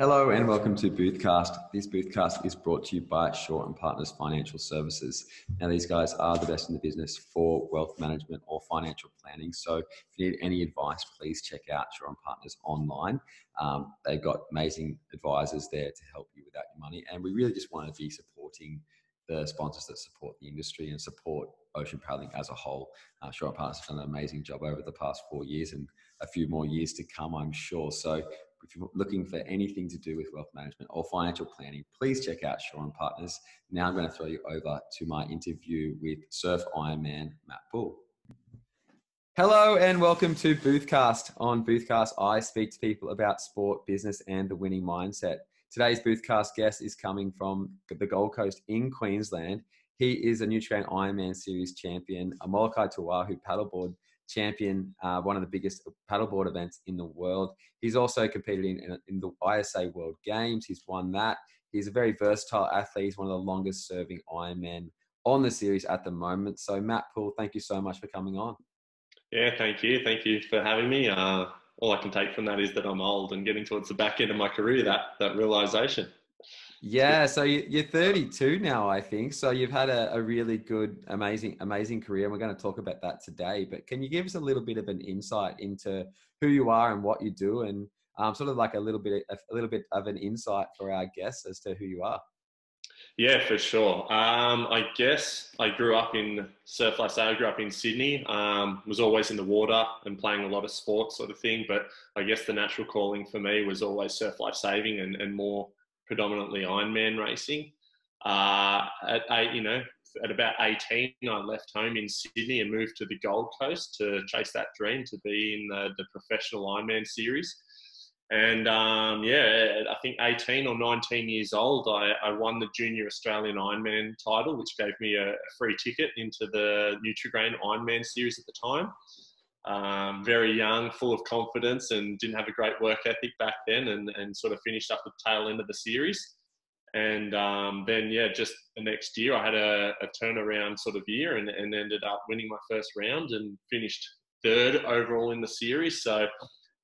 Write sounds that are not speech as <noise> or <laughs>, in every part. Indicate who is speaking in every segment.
Speaker 1: Hello and welcome to Boothcast. This Boothcast is brought to you by Shaw and Partners Financial Services. Now, these guys are the best in the business for wealth management or financial planning. So, if you need any advice, please check out Shaw and Partners online. Um, they've got amazing advisors there to help you with that money, and we really just want to be supporting the sponsors that support the industry and support ocean paddling as a whole. Uh, Shaw and Partners have done an amazing job over the past four years and a few more years to come, I'm sure. So if you're looking for anything to do with wealth management or financial planning, please check out Shaw and Partners. Now I'm going to throw you over to my interview with Surf Ironman Matt Poole. Hello and welcome to Boothcast. On Boothcast, I speak to people about sport, business, and the winning mindset. Today's Boothcast guest is coming from the Gold Coast in Queensland. He is a Nutrigrain Ironman Series champion, a Molokai to Oahu paddleboard champion, uh, one of the biggest paddleboard events in the world. He's also competed in, in the ISA World Games. He's won that. He's a very versatile athlete. He's one of the longest serving Ironmen on the series at the moment. So, Matt Poole, thank you so much for coming on.
Speaker 2: Yeah, thank you. Thank you for having me. Uh, all I can take from that is that I'm old and getting towards the back end of my career, that, that realization.
Speaker 1: Yeah, so you're 32 now, I think. So you've had a, a, really good, amazing, amazing career. And we're going to talk about that today. But can you give us a little bit of an insight into who you are and what you do, and um, sort of like a little bit, a little bit of an insight for our guests as to who you are?
Speaker 2: Yeah, for sure. Um, I guess I grew up in surf life. I grew up in Sydney. Um, was always in the water and playing a lot of sports, sort of thing. But I guess the natural calling for me was always surf life saving and, and more predominantly Ironman racing. Uh, at eight, you know, at about 18, I left home in Sydney and moved to the Gold Coast to chase that dream to be in the, the professional Ironman series. And um, yeah, I think 18 or 19 years old, I, I, won the Junior Australian Ironman title, which gave me a, a free ticket into the Nutrigrain Ironman series at the time um, very young, full of confidence, and didn't have a great work ethic back then, and, and sort of finished up the tail end of the series. And um, then, yeah, just the next year, I had a, a turnaround sort of year and, and, ended up winning my first round and finished third overall in the series. So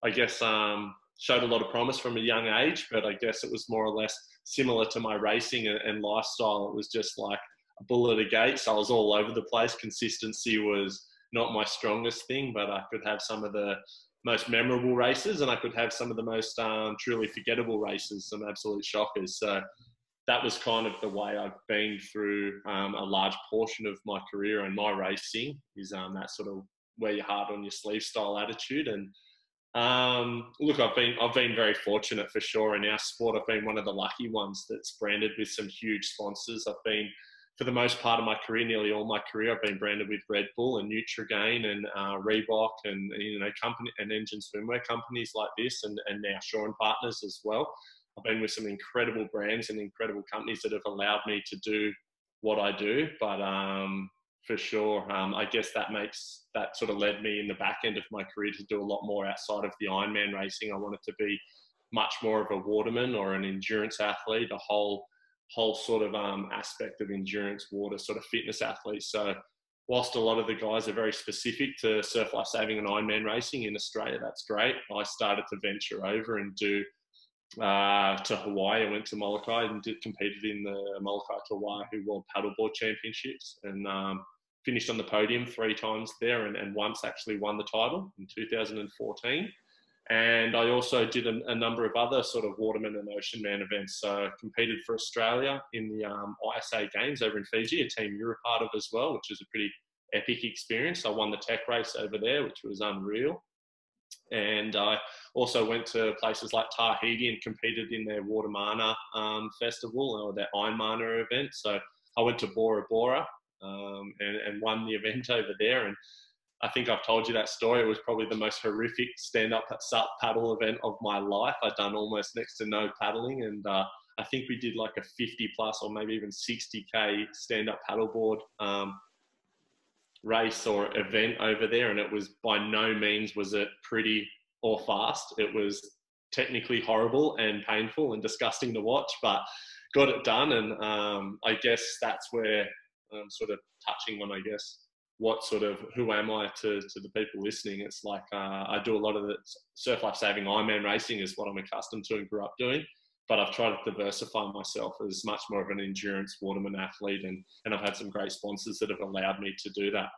Speaker 2: I guess um, showed a lot of promise from a young age, but I guess it was more or less similar to my racing and, and lifestyle. It was just like a bull at a gate. So I was all over the place. Consistency was not my strongest thing, but I could have some of the most memorable races and I could have some of the most um, truly forgettable races, some absolute shockers. So that was kind of the way I've been through um, a large portion of my career and my racing is um, that sort of wear your heart on your sleeve style attitude. And um, look, I've been I've been very fortunate for sure in our sport. I've been one of the lucky ones that's branded with some huge sponsors. I've been for the most part of my career, nearly all my career, I've been branded with Red Bull and Nutrigrain and uh, Reebok and you know company and engine swimwear companies like this, and, and now Shaw and Partners as well. I've been with some incredible brands and incredible companies that have allowed me to do what I do. But um, for sure, um, I guess that makes that sort of led me in the back end of my career to do a lot more outside of the Ironman racing. I wanted to be much more of a waterman or an endurance athlete, a whole whole sort of um, aspect of endurance, water, sort of fitness athletes. So, whilst a lot of the guys are very specific to surf life saving and Ironman racing in Australia, that's great. I started to venture over and do uh, to Hawaii. I went to Molokai and did, competed in the Molokai to Oahu World Paddleboard Championships and um, finished on the podium three times there and, and once actually won the title in 2014. And I also did a, a, number of other sort of waterman and ocean man events. So I competed for Australia in the um, ISA Games over in Fiji, a team you were a part of as well, which was a pretty epic experience. I won the tech race over there, which was unreal. And I also went to places like Tahiti and competed in their Watermana um, festival or their Ironmana event. So I went to Bora Bora um, and, and won the event over there. And I think I've told you that story. It was probably the most horrific stand-up paddle event of my life. I'd done almost next to no paddling, and uh, I think we did like a 50 plus or maybe even 60k stand-up paddleboard um, race or event over there, and it was by no means was it pretty or fast. It was technically horrible and painful and disgusting to watch, but got it done. And um, I guess that's where I'm sort of touching on, I guess what sort of who am I to, to the people listening? It's like uh, I do a lot of the surf life saving Ironman racing is what I'm accustomed to and grew up doing. but I've tried to diversify myself as much more of an endurance waterman athlete, and and I've had some great sponsors that have allowed me to do that.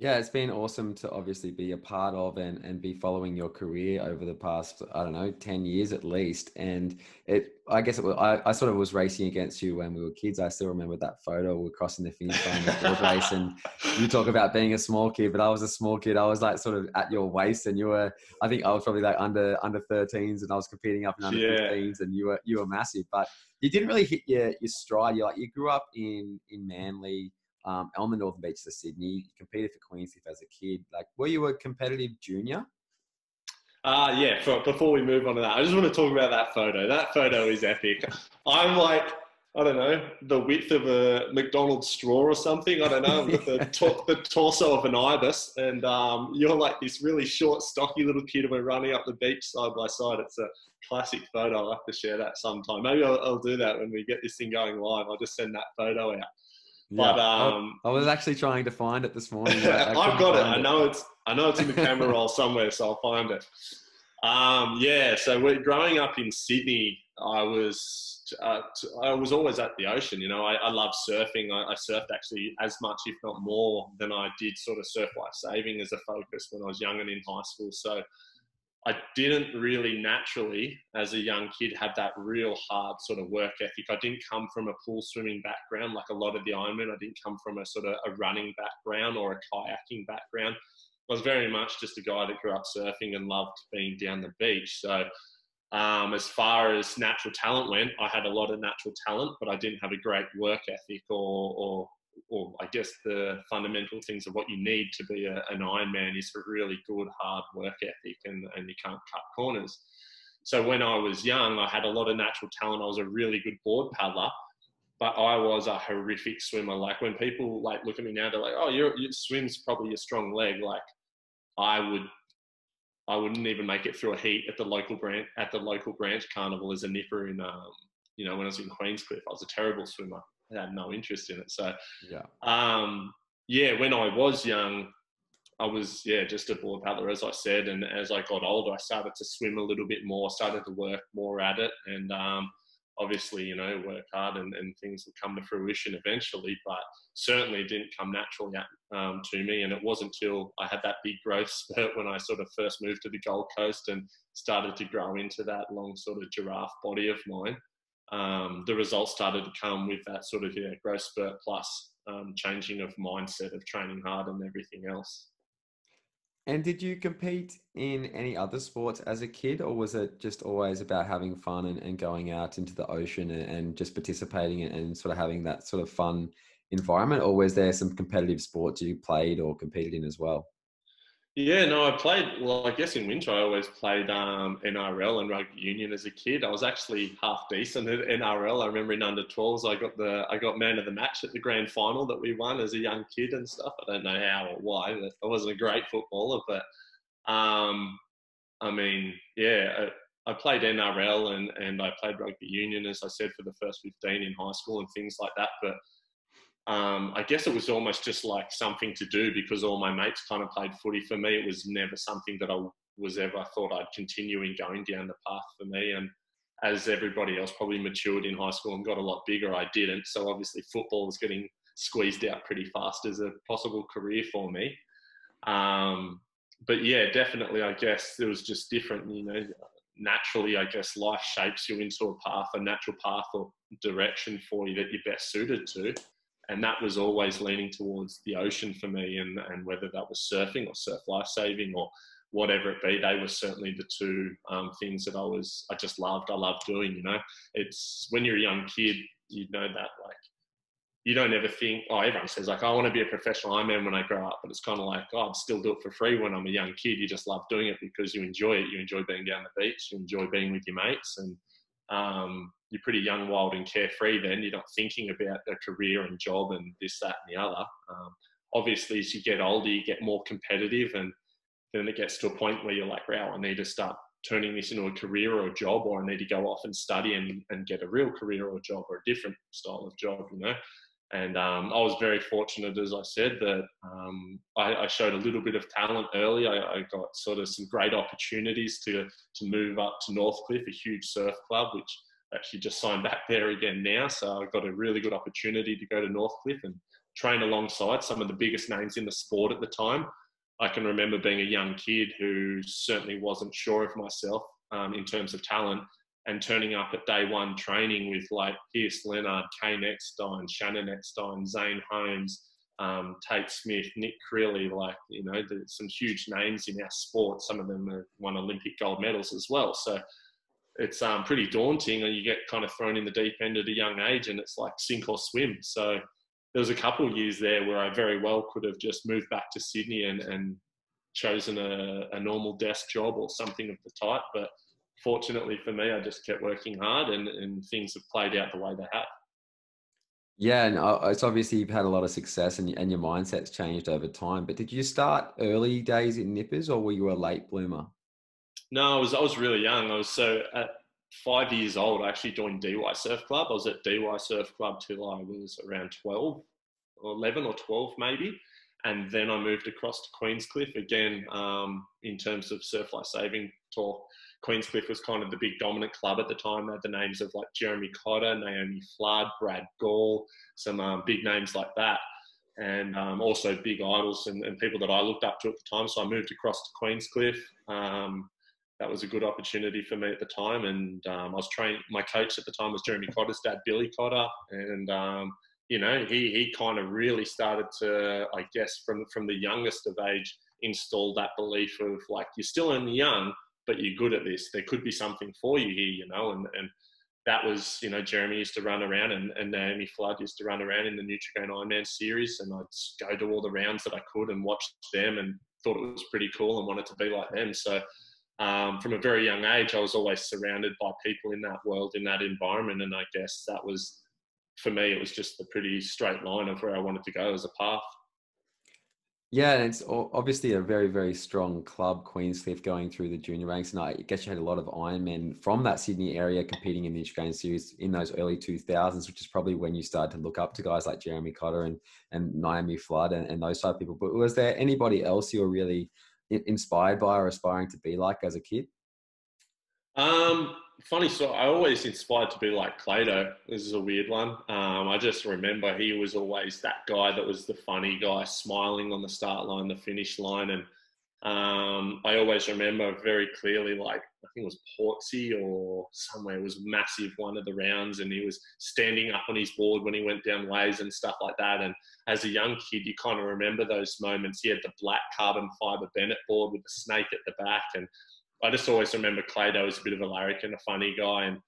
Speaker 1: Yeah, it's been awesome to obviously be a part of and, and be following your career over the past, I don't know, 10 years at least. And it, I guess it was, I, I sort of was racing against you when we were kids. I still remember that photo. We are crossing the finish line the board race and you talk about being a small kid, but I was a small kid. I was like sort of at your waist and you were, I think I was probably like under, under 13s and I was competing up in under yeah. 15s and you were, you were massive, but you didn't really hit your, your stride. You like, you grew up in, in Manly um, on the Northern Beaches of Sydney. You competed for Queenscliff as a kid. Like, were you a competitive junior?
Speaker 2: Uh, yeah, for, before we move on to that, I just want to talk about that photo. That photo is epic. I'm like, I don't know, the width of a McDonald's straw or something. I don't know, <laughs> with the, to- the torso of an ibis. And um, you're like this really short, stocky little kid, and we're running up the beach side by side. It's a classic photo. I'll have to share that sometime. Maybe I'll, I'll do that when we get this thing going live. I'll just send that photo out.
Speaker 1: But yeah, um, I, I, was actually trying to find it this morning.
Speaker 2: I, <laughs> have got it. it. I know it's I know it's in the camera roll somewhere, so I'll find it. Um, yeah, so we're growing up in Sydney. I was uh, I was always at the ocean. You know, I, I love surfing. I, I, surfed actually as much, if not more, than I did sort of surf life saving as a focus when I was young and in high school. So I didn't really naturally, as a young kid, have that real hard sort of work ethic. I didn't come from a pool swimming background like a lot of the Ironmen. I didn't come from a sort of a running background or a kayaking background. I was very much just a guy that grew up surfing and loved being down the beach. So, um, as far as natural talent went, I had a lot of natural talent, but I didn't have a great work ethic or, or or I guess the fundamental things of what you need to be a, an Ironman is a really good hard work ethic and, and you can't cut corners. So when I was young, I had a lot of natural talent. I was a really good board paddler, but I was a horrific swimmer. Like when people like look at me now, they're like, "Oh, your, swim's probably your strong leg." Like I would, I wouldn't even make it through a heat at the local branch at the local branch carnival as a nipper in, um, you know, when I was in Queenscliff. I was a terrible swimmer had no interest in it. So yeah, um, yeah. When I was young, I was yeah just a board paddler, as I said. And as I got older, I started to swim a little bit more, started to work more at it, and um, obviously you know work hard and, and things will come to fruition eventually. But certainly didn't come naturally at, um, to me. And it wasn't until I had that big growth spurt when I sort of first moved to the Gold Coast and started to grow into that long sort of giraffe body of mine um, the results started to come with that sort of yeah, growth spurt plus um, changing of mindset of training hard and everything else.
Speaker 1: And did you compete in any other sports as a kid, or was it just always about having fun and, and going out into the ocean and, and just participating and sort of having that sort of fun environment, or was there some competitive sports you played or competed in as well?
Speaker 2: Yeah, no, I played. Well, I guess in winter I always played um, NRL and rugby union as a kid. I was actually half decent at NRL. I remember in under 12s I got the I got man of the match at the grand final that we won as a young kid and stuff. I don't know how or why, but I wasn't a great footballer. But um, I mean, yeah, I, I played NRL and and I played rugby union as I said for the first 15 in high school and things like that. But um, I guess it was almost just like something to do because all my mates kind of played footy for me. It was never something that I was ever thought I'd continue in going down the path for me. And as everybody else probably matured in high school and got a lot bigger, I didn't. So obviously football was getting squeezed out pretty fast as a possible career for me. Um, but yeah, definitely, I guess it was just different. You know, naturally, I guess life shapes you into a path, a natural path or direction for you that you're best suited to and that was always leaning towards the ocean for me and, and whether that was surfing or surf life saving or whatever it be they were certainly the two um, things that i was i just loved i loved doing you know? It's when you're a young kid you know that like you don't ever think oh everyone says like i want to be a professional ironman when i grow up but it's kind of like oh i'd still do it for free when i'm a young kid. You just love doing it because you enjoy it. You enjoy being down the beach. You enjoy being with your mates and um, you're pretty young, wild, and carefree. Then you're not thinking about a career and job and this, that, and the other. Um, obviously, as you get older, you get more competitive, and then it gets to a point where you're like, "Wow, I need to start turning this into a career or a job, or I need to go off and study and, and get a real career or job or a different style of job." You know. And um, I was very fortunate, as I said, that um, I, I, showed a little bit of talent early. I, I, got sort of some great opportunities to to move up to Northcliffe, a huge surf club, which actually just signed back there again now. So I got a really good opportunity to go to Northcliffe and train alongside some of the biggest names in the sport at the time. I can remember being a young kid who certainly wasn't sure of myself um, in terms of talent and turning up at day one training with like Pierce Leonard, Caine Eckstein, Shannon Eckstein, Zane Holmes, um, Tate Smith, Nick Crilly, like, you know, some huge names in our sport. Some of them have won Olympic gold medals as well. So it's um, pretty daunting and you get kind of thrown in the deep end at a young age and it's like sink or swim. So there was a couple of years there where I very well could have just moved back to Sydney and, and chosen a, a normal desk job or something of the type. But fortunately for me, I just kept working hard and, and things have played out the way they have.
Speaker 1: Yeah, and uh, it's obviously you've had a lot of success and, and your mindset's changed over time. But did you start early days in Nippers or were you a late bloomer?
Speaker 2: No, I was I was really young. I was so at five years old. I actually joined DY Surf Club. I was at DY Surf Club till I was around twelve or eleven or twelve maybe, and then I moved across to Queenscliff again. Um, in terms of surf life saving talk, Queenscliff was kind of the big dominant club at the time. They had the names of like Jeremy Cotter, Naomi Flood, Brad Gall, some um, big names like that. And um, also big idols and, and, people that I looked up to at the time. So I moved across to Queenscliff. Um, that was a good opportunity for me at the time. And um, I was trained, my coach at the time was Jeremy Cotter's dad, Billy Cotter. And, um, you know, he, he kind of really started to, I guess, from, from the youngest of age, install that belief of like, you're still only young, but you're good at this. There could be something for you here, you know, and, and that was, you know, Jeremy used to run around and, and Naomi Flood used to run around in the Nutrigrain Ironman series and I'd go to all the rounds that I could and watch them and thought it was pretty cool and wanted to be like them. So um, from a very young age, I was always surrounded by people in that world, in that environment. And I guess that was, for me, it was just the pretty straight line of where I wanted to go as a path.
Speaker 1: Yeah, and it's obviously a very, very strong club, Queenscliff, going through the junior ranks. And I guess you had a lot of Ironmen from that Sydney area competing in the Australian series in those early 2000s, which is probably when you started to look up to guys like Jeremy Cotter and, and Naomi Flood and, and those type of people. But was there anybody else you were really inspired by or aspiring to be like as a kid?
Speaker 2: Um, funny story. I always inspired to be like Clado. This is a weird one. Um, I just remember he was always that guy that was the funny guy, smiling on the start line, the finish line, and um, I always remember very clearly, like I think it was Portsea or somewhere it was massive one of the rounds, and he was standing up on his board when he went down ways and stuff like that. And as a young kid, you kind of remember those moments. He had the black carbon fiber Bennett board with the snake at the back, and I just always remember Clado was a bit of a larrikin, a funny guy, and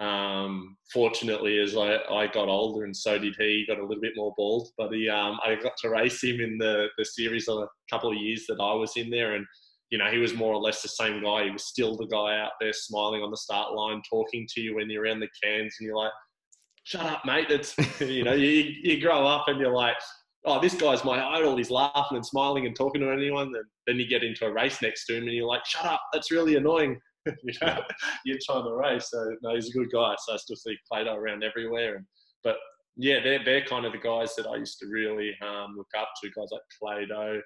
Speaker 2: um, fortunately, as I, I got older, and so did he, he got a little bit more bald. But he, um, I got to race him in the, the series a couple of years that I was in there, and you know he was more or less the same guy. He was still the guy out there smiling on the start line, talking to you when you're around the cans, and you're like, "Shut up, mate!" It's <laughs> you know you you grow up and you're like, "Oh, this guy's my idol." He's laughing and smiling and talking to anyone. And then you get into a race next to him, and you're like, "Shut up! That's really annoying." <laughs> you know, you're trying to race. So no, he's a good guy. So I still see Clado around everywhere. And but yeah, they're they're kind of the guys that I used to really um, look up to. Guys like Clado.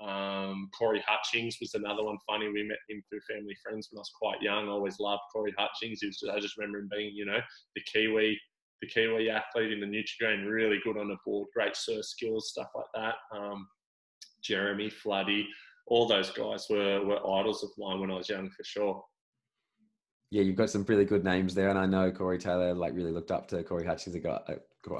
Speaker 2: Um, Corey Hutchings was another one. Funny, we met him through family friends when I was quite young. I always loved Corey Hutchings. Just, I just remember him being, you know, the Kiwi, the Kiwi athlete in the Nutrigrain, really good on the board, great surf skills, stuff like that. Um, Jeremy Floody, all those guys were were idols of mine when I was young, for sure
Speaker 1: yeah, you've got some really good names there, and I know Corey Taylor like really looked up to Corey Hutchings. I got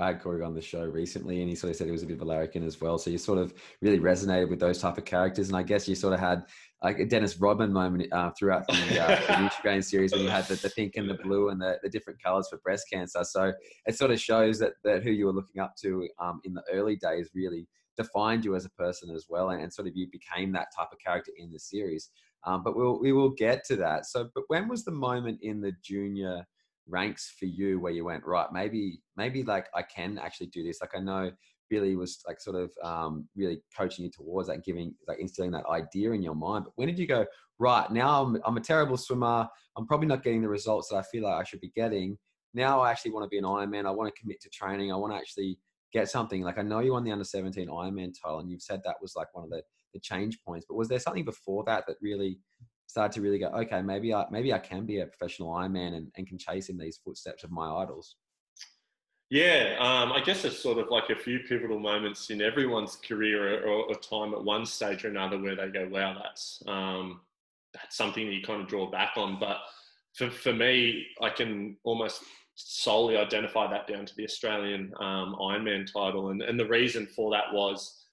Speaker 1: I had Corey on the show recently, and he sort of said he was a bit of a larrikin as well. So you sort of really resonated with those type of characters, and I guess you sort of had like a Dennis Rodman moment uh, throughout the, uh, <laughs> the Nutrigrain series when you had the, the pink and the blue and the, the different colors for breast cancer. So it sort of shows that that who you were looking up to um, in the early days really defined you as a person as well, and, and sort of you became that type of character in the series. Um, but we'll, we will get to that. So, but when was the moment in the junior ranks for you where you went, right, maybe, maybe like I can actually do this? Like I know Billy was like sort of um, really coaching you towards that, giving, like instilling that idea in your mind. But when did you go, right, now I'm, I'm a terrible swimmer. I'm probably not getting the results that I feel like I should be getting. Now I actually want to be an Ironman. I want to commit to training. I want to actually get something? Like I know you won the under 17 Ironman title and you've said that was like one of the, the change points, but was there something before that that really started to really go, okay, maybe I, maybe I can be a professional Ironman and, and can chase in these footsteps of my idols?
Speaker 2: Yeah, um, I guess it's sort of like a few pivotal moments in everyone's career or, or, time at one stage or another where they go, wow, that's, um, that's something that you kind of draw back on. But for, for me, I can almost solely identify that down to the Australian um, Ironman title. And, and the reason for that was,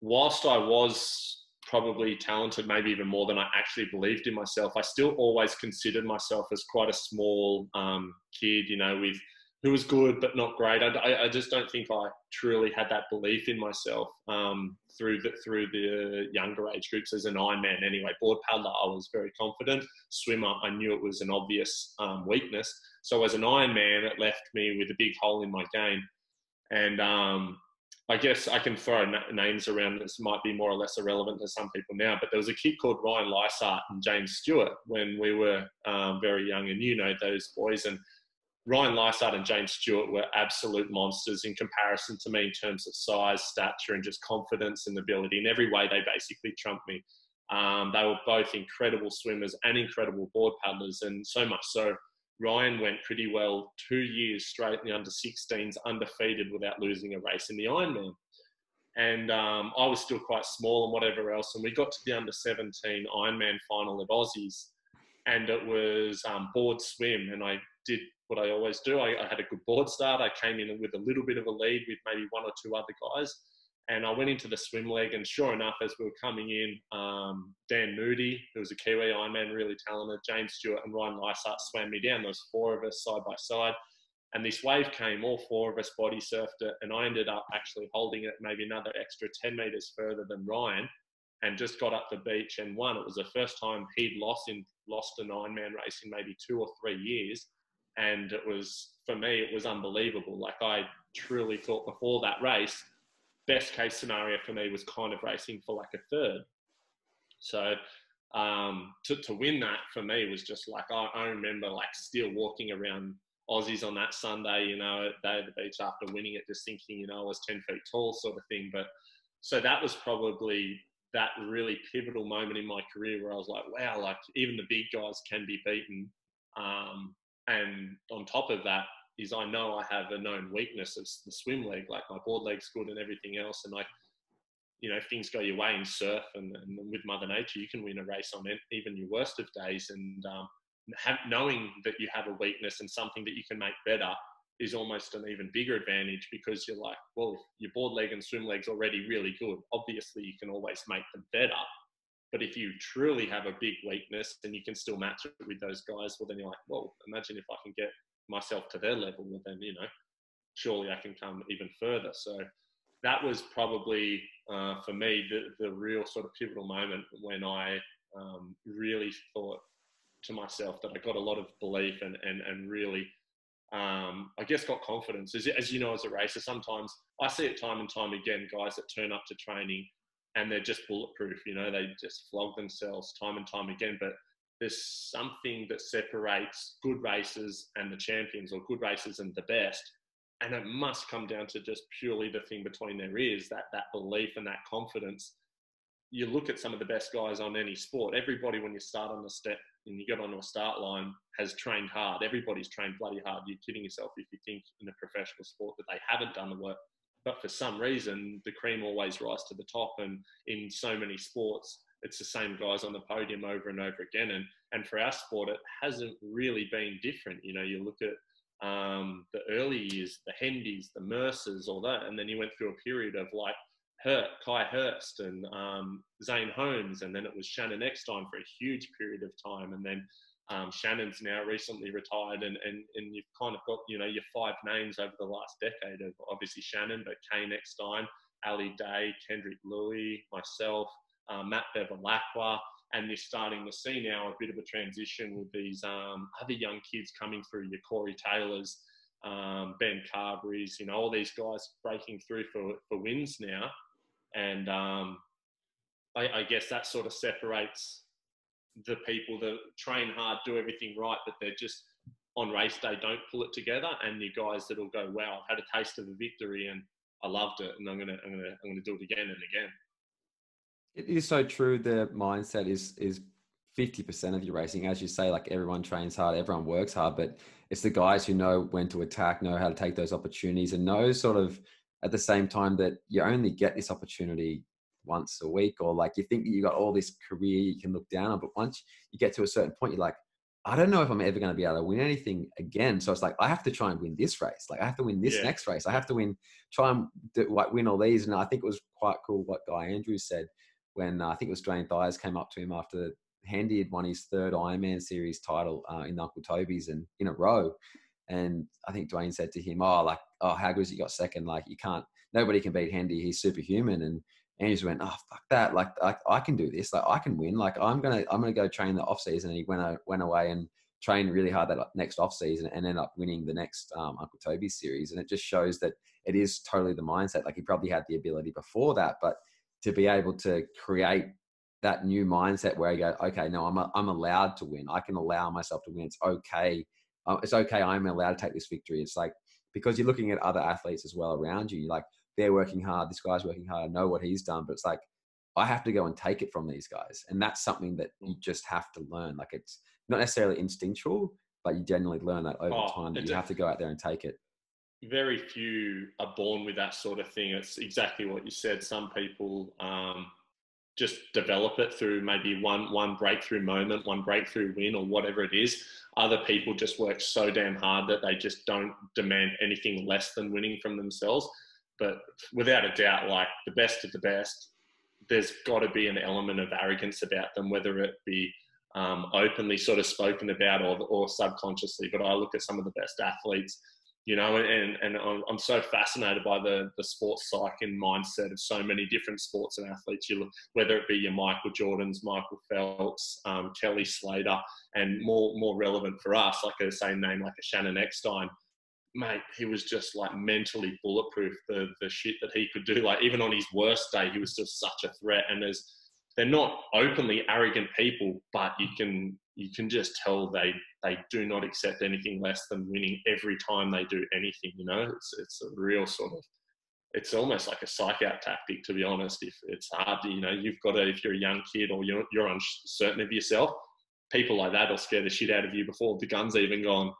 Speaker 2: whilst I was probably talented, maybe even more than I actually believed in myself, I still always considered myself as quite a small um, kid, you know, with who was good but not great. I, I, just don't think I truly had that belief in myself um, through the through the younger age groups as an Ironman. Anyway, board paddler, I was very confident. Swimmer, I knew it was an obvious um, weakness. So as an Ironman, it left me with a big hole in my game. And um, I guess I can throw names around that might be more or less irrelevant to some people now, but there was a kid called Ryan Lysart and James Stewart when we were um, very young, and you know those boys. And Ryan Lysart and James Stewart were absolute monsters in comparison to me in terms of size, stature, and just confidence and ability. In every way, they basically trumped me. Um, they were both incredible swimmers and incredible board paddlers, and so much so. Ryan went pretty well two years straight in the under 16s, undefeated without losing a race in the Ironman. And um, I was still quite small and whatever else. And we got to the under 17 Ironman final of Aussies, and it was um, board swim. And I did what I always do. I, I, had a good board start. I came in with a little bit of a lead with maybe one or two other guys. And I went into the swim leg, and sure enough, as we were coming in, um, Dan Moody, who was a Kiwi Ironman, really talented, James Stewart and Ryan Lysart swam me down. There was four of us side by side. And this wave came, all four of us body surfed it, and I ended up actually holding it maybe another extra 10 meters further than Ryan and just got up the beach and won. It was the first time he'd lost in lost an Ironman race in maybe two or three years and it was for me it was unbelievable like i truly thought before that race best case scenario for me was kind of racing for like a third so um, to, to win that for me was just like I, I remember like still walking around Aussies on that Sunday, you know, at Day of the Beach after winning it, just thinking, you know, I was 10 feet tall sort of thing. But so that was probably that really pivotal moment in my career where I was like, wow, like even the big guys can be beaten. Um, and on top of that is I know I have a known weakness of the swim leg, like my board leg's good and everything else. And like, you know, if things go your way in surf and, and with Mother Nature, you can win a race on it, even your worst of days. And um, have, knowing that you have a weakness and something that you can make better is almost an even bigger advantage because you're like, well, your board leg and swim leg's already really good. Obviously, you can always make them better. But if you truly have a big weakness and you can still match it with those guys, well, then you're like, well, imagine if I can get myself to their level, well, then, you know, surely I can come even further. So that was probably, uh, for me, the, the real sort of pivotal moment when I um, really thought to myself that I got a lot of belief and, and, and really, um, I guess, got confidence. As, as you know, as a racer, sometimes I see it time and time again, guys that turn up to training and they're just bulletproof. You know, they just flog themselves time and time again. But there's something that separates good races and the champions, or good races and the best. And it must come down to just purely the thing between their ears that that belief and that confidence. You look at some of the best guys on any sport. Everybody, when you start on the step and you get onto a start line, has trained hard. Everybody's trained bloody hard. You're kidding yourself if you think in a professional sport that they haven't done the work but for some reason the cream always rise to the top and in so many sports it's the same guys on the podium over and over again. And and for our sport it hasn't really been different. You know you look at um, the early years the Hendys the Mercers all that and then you went through a period of like Hurt, Ky Hurst and um, Zane Holmes and then it was Shannon Eckstein for a huge period of time and then um, Shannon's now recently retired, and, and, and you've kind of got you know your five names over the last decade of obviously Shannon, but Caine Eckstein, Ali Day, Kendrick Louis, myself, uh, Matt Bevilacqua, and you're starting to see now a bit of a transition with these um, other young kids coming through. Your Corey Taylors, um, Ben Carberry's, you know, all these guys breaking through for for wins now, and um, I, I guess that sort of separates the people that train hard, do everything right, but they're just on race day don't pull it together, and the guys that'll go, "Wow, I've had a taste of a victory and I loved it, and I'm gonna I'm gonna I'm gonna do it again and again."
Speaker 1: It is so true. The mindset is is fifty percent of your racing, as you say. Like everyone trains hard, everyone works hard, but it's the guys who know when to attack, know how to take those opportunities, and know sort of at the same time that you only get this opportunity once a week, or like you think that you got all this career you can look down on, but once you get to a certain point, you're like, I don't know if I'm ever going to be able to win anything again. So it's like I have to try and win this race. Like I have to win this yeah. next race. I have to win, try and do, like win all these. And I think it was quite cool what Guy Andrews said when uh, I think it was Dwayne Thuys came up to him after Hendy had won his third Ironman series title uh, in Uncle Toby's and in a row. And I think Dwayne said to him, "Oh, like, oh, how good is you got second? Like, you can't. Nobody can beat Hendy. He's superhuman." And and he just went, "Oh, fuck that! Like, I, I can do this. Like, I can win. Like, I'm gonna I'm gonna go train the off season." And he went went away and trained really hard that next off season and ended up winning the next um, Uncle Toby series. And it just shows that it is totally the mindset. Like he probably had the ability before that, but to be able to create that new mindset where I go, okay, no, I'm, a, I'm allowed to win. I can allow myself to win. It's okay. Uh, it's okay. I'm allowed to take this victory. It's like, because you're looking at other athletes as well around you. You're like, they're working hard. This guy's working hard. I know what he's done, but it's like, I have to go and take it from these guys. And that's something that you just have to learn. Like it's not necessarily instinctual, but you generally learn that over oh, time that you have to go out there and take it.
Speaker 2: Very few are born with that sort of thing. It's exactly what you said. Some people, um, just develop it through maybe one one breakthrough moment, one breakthrough win, or whatever it is. Other people just work so damn hard that they just don't demand anything less than winning from themselves. But without a doubt, like the best of the best, there's got to be an element of arrogance about them, whether it be um, openly sort of spoken about or, or subconsciously. But I look at some of the best athletes you know, and, and I'm so fascinated by the, the sports psyche and mindset of so many different sports and athletes, you look, whether it be your Michael Jordans, Michael Phelps, um, Kelly Slater, and more, more relevant for us, like a same name, like a Shannon Eckstein, mate, he was just like mentally bulletproof, the, the shit that he could do. Like even on his worst day, he was just such a threat. And there's, they're not openly arrogant people, but you can you can just tell they they do not accept anything less than winning every time they do anything. You know, it's it's a real sort of it's almost like a psych out tactic to be honest. If it's hard, you know, you've got to if you're a young kid or you're you're uncertain of yourself, people like that will scare the shit out of you before the gun's even gone.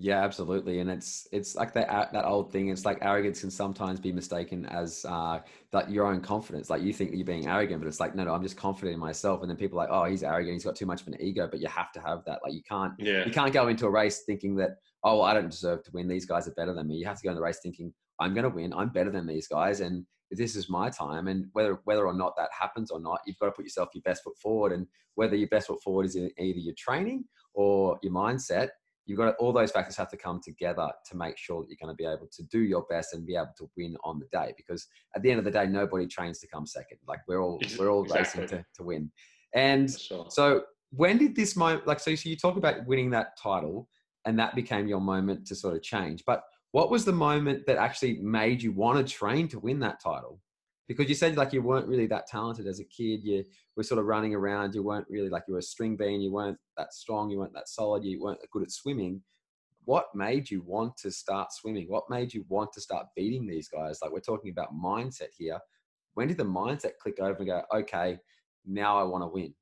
Speaker 1: Yeah, absolutely, and it's it's like that that old thing. It's like arrogance can sometimes be mistaken as uh, that your own confidence. Like you think you're being arrogant, but it's like no, no, I'm just confident in myself. And then people are like, oh, he's arrogant. He's got too much of an ego. But you have to have that. Like you can't yeah. you can't go into a race thinking that oh, I don't deserve to win. These guys are better than me. You have to go in the race thinking I'm going to win. I'm better than these guys, and this is my time. And whether whether or not that happens or not, you've got to put yourself your best foot forward. And whether your best foot forward is in either your training or your mindset you've got to, all those factors have to come together to make sure that you're going to be able to do your best and be able to win on the day. Because at the end of the day, nobody trains to come second. Like we're all we're all exactly. racing to, to win. And sure. so when did this moment like so, so you talk about winning that title and that became your moment to sort of change. But what was the moment that actually made you want to train to win that title? Because you said like you weren't really that talented as a kid. You were sort of running around. You weren't really like you were a string bean. You weren't that strong. You weren't that solid. You weren't good at swimming. What made you want to start swimming? What made you want to start beating these guys? Like we're talking about mindset here. When did the mindset click over and go, okay, now I want to win?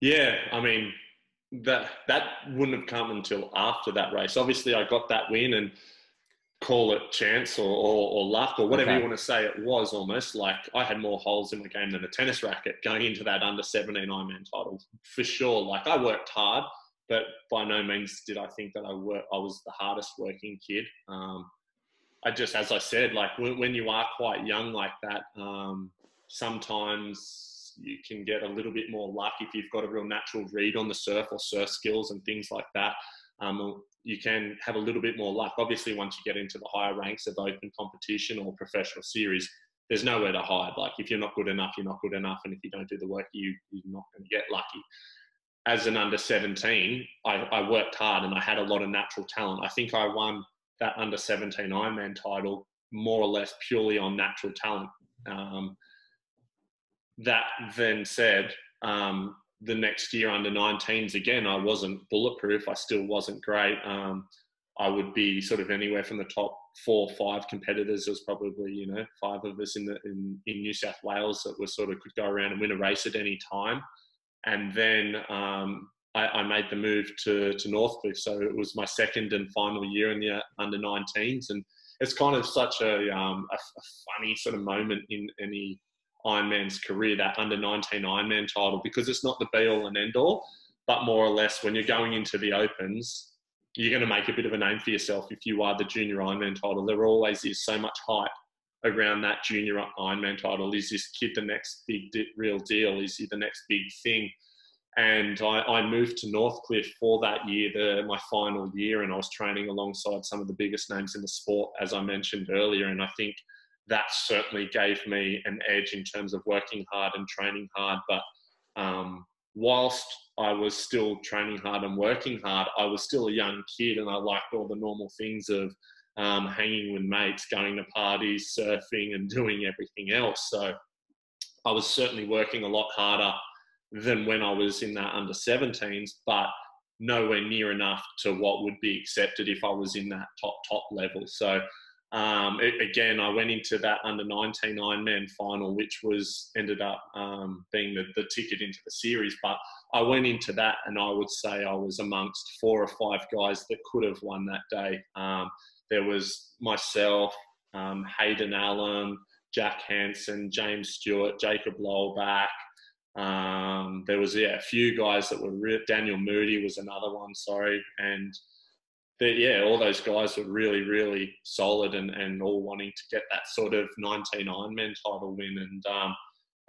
Speaker 2: Yeah, I mean that that wouldn't have come until after that race. Obviously, I got that win and call it chance or, or, or luck or whatever okay. you want to say it was almost like I had more holes in the game than a tennis racket going into that under 17 Ironman title for sure. Like I worked hard, but by no means did I think that I work. I was the hardest working kid. Um, I just, as I said, like when, when, you are quite young like that, um, sometimes you can get a little bit more luck if you've got a real natural read on the surf or surf skills and things like that. Um, you can have a little bit more luck. Obviously, once you get into the higher ranks of open competition or professional series, there's nowhere to hide. Like if you're not good enough, you're not good enough, and if you don't do the work, you you're not going to get lucky. As an under 17, I, I worked hard and I had a lot of natural talent. I think I won that under 17 Ironman title more or less purely on natural talent. Um, that then said, um, the next year under 19s again, I wasn't bulletproof. I still wasn't great. Um, I would be sort of anywhere from the top four or five competitors. There was probably you know five of us in the in, in New South Wales that were sort of could go around and win a race at any time. And then um, I, I, made the move to to Northcliffe, so it was my second and final year in the under 19s, and it's kind of such a, um, a, a funny sort of moment in any Ironman's career, that under 19 Ironman title, because it's not the be all and end all, but more or less when you're going into the Opens, you're going to make a bit of a name for yourself if you are the junior Ironman title. There always is so much hype around that junior Ironman title. Is this kid the next big di- real deal? Is he the next big thing? And I, I, moved to Northcliffe for that year, the, my final year, and I was training alongside some of the biggest names in the sport, as I mentioned earlier. And I think that certainly gave me an edge in terms of working hard and training hard. But um, whilst I was still training hard and working hard, I was still a young kid and I liked all the normal things of um, hanging with mates, going to parties, surfing, and doing everything else. So I was certainly working a lot harder than when I was in that under 17s, but nowhere near enough to what would be accepted if I was in that top, top level. So um, it, again, I went into that under 19 Ironman final, which was ended up um, being the, the ticket into the series. But I went into that, and I would say I was amongst four or five guys that could have won that day. Um, there was myself, um, Hayden Allen, Jack Hansen, James Stewart, Jacob Lowellback. Um, there was yeah, a few guys that were re- Daniel Moody was another one, sorry, and that yeah, all those guys were really, really solid and, and all wanting to get that sort of 19 Ironman title win. And um,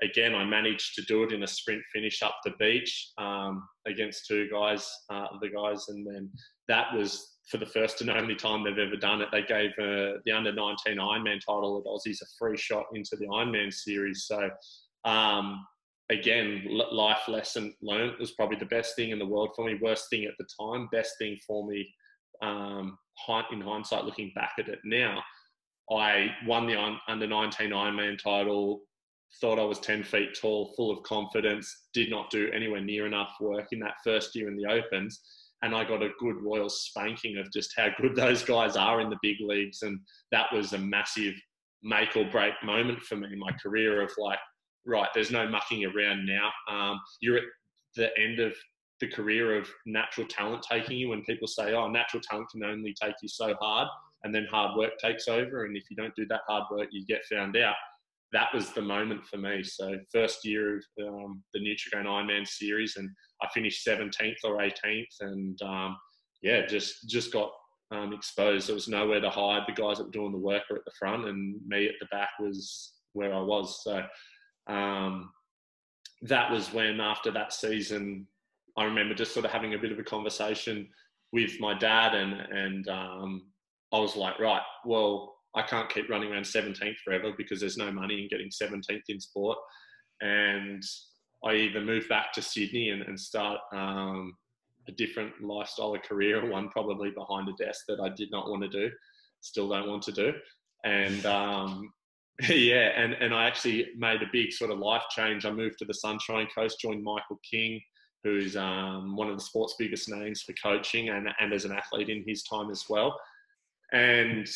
Speaker 2: again, I managed to do it in a sprint finish up the beach um, against two guys, uh, the guys, and then that was for the first and only time they've ever done it. They gave uh, the under 19 Ironman title at Aussies a free shot into the Ironman series. So. Um, again, life lesson learned was probably the best thing in the world for me. Worst thing at the time, best thing for me um, in hindsight, looking back at it now, I won the under 19 Ironman title, thought I was 10 feet tall, full of confidence, did not do anywhere near enough work in that first year in the Opens. And I got a good royal spanking of just how good <laughs> those guys are in the big leagues. And that was a massive make or break moment for me in my career of like, right, there's no mucking around now. Um, you're at the end of the career of natural talent taking you when people say, oh, natural talent can only take you so hard and then hard work takes over. And if you don't do that hard work, you get found out. That was the moment for me. So first year of um, the Nutrigrain Ironman series and I finished 17th or 18th and um, yeah, just, just got um, exposed. There was nowhere to hide. The guys that were doing the work were at the front and me at the back was where I was. So um, that was when after that season, I remember just sort of having a bit of a conversation with my dad, and and um, I was like, right, well, I can't keep running around 17th forever because there's no money in getting 17th in sport, and I either move back to Sydney and, and start um, a different lifestyle or career, <laughs> one probably behind a desk that I did not want to do, still don't want to do, and um, <laughs> yeah, and and I actually made a big sort of life change. I moved to the Sunshine Coast, joined Michael King who's um, one of the sport's biggest names for coaching and, and as an athlete in his time as well. And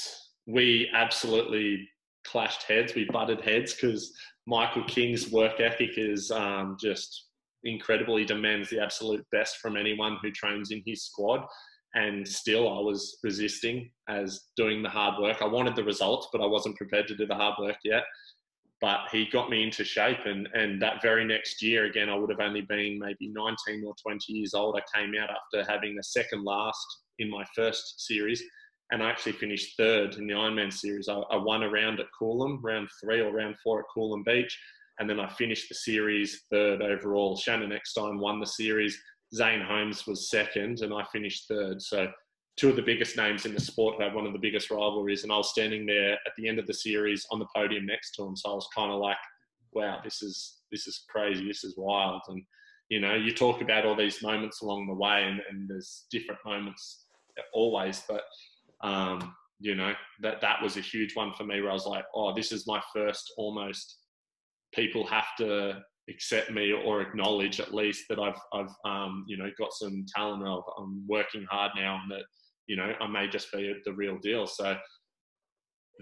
Speaker 2: we absolutely clashed heads. We butted heads because Michael King's work ethic is um, just incredible. He demands the absolute best from anyone who trains in his squad. And still, I was resisting as doing the hard work. I wanted the results, but I wasn't prepared to do the hard work yet but he got me into shape and, and that very next year again i would have only been maybe 19 or 20 years old. I came out after having the second last in my first series and i actually finished third in the ironman series. I, I won a round at coolum round three or round four at coolum beach and then i finished the series third overall. Shannon eckstein won the series. Zane holmes was second and i finished third. So two of the biggest names in the sport who had one of the biggest rivalries, and I was standing there at the end of the series on the podium next to him. So I was kind of like, "Wow, this is this is crazy. This is wild." And you know, you talk about all these moments along the way, and, and there's different moments always, but um, you know, that that was a huge one for me where I was like, "Oh, this is my first almost." People have to accept me or acknowledge at least that I've I've um, you know got some talent. I'm working hard now, and that you know I may just be the real deal. So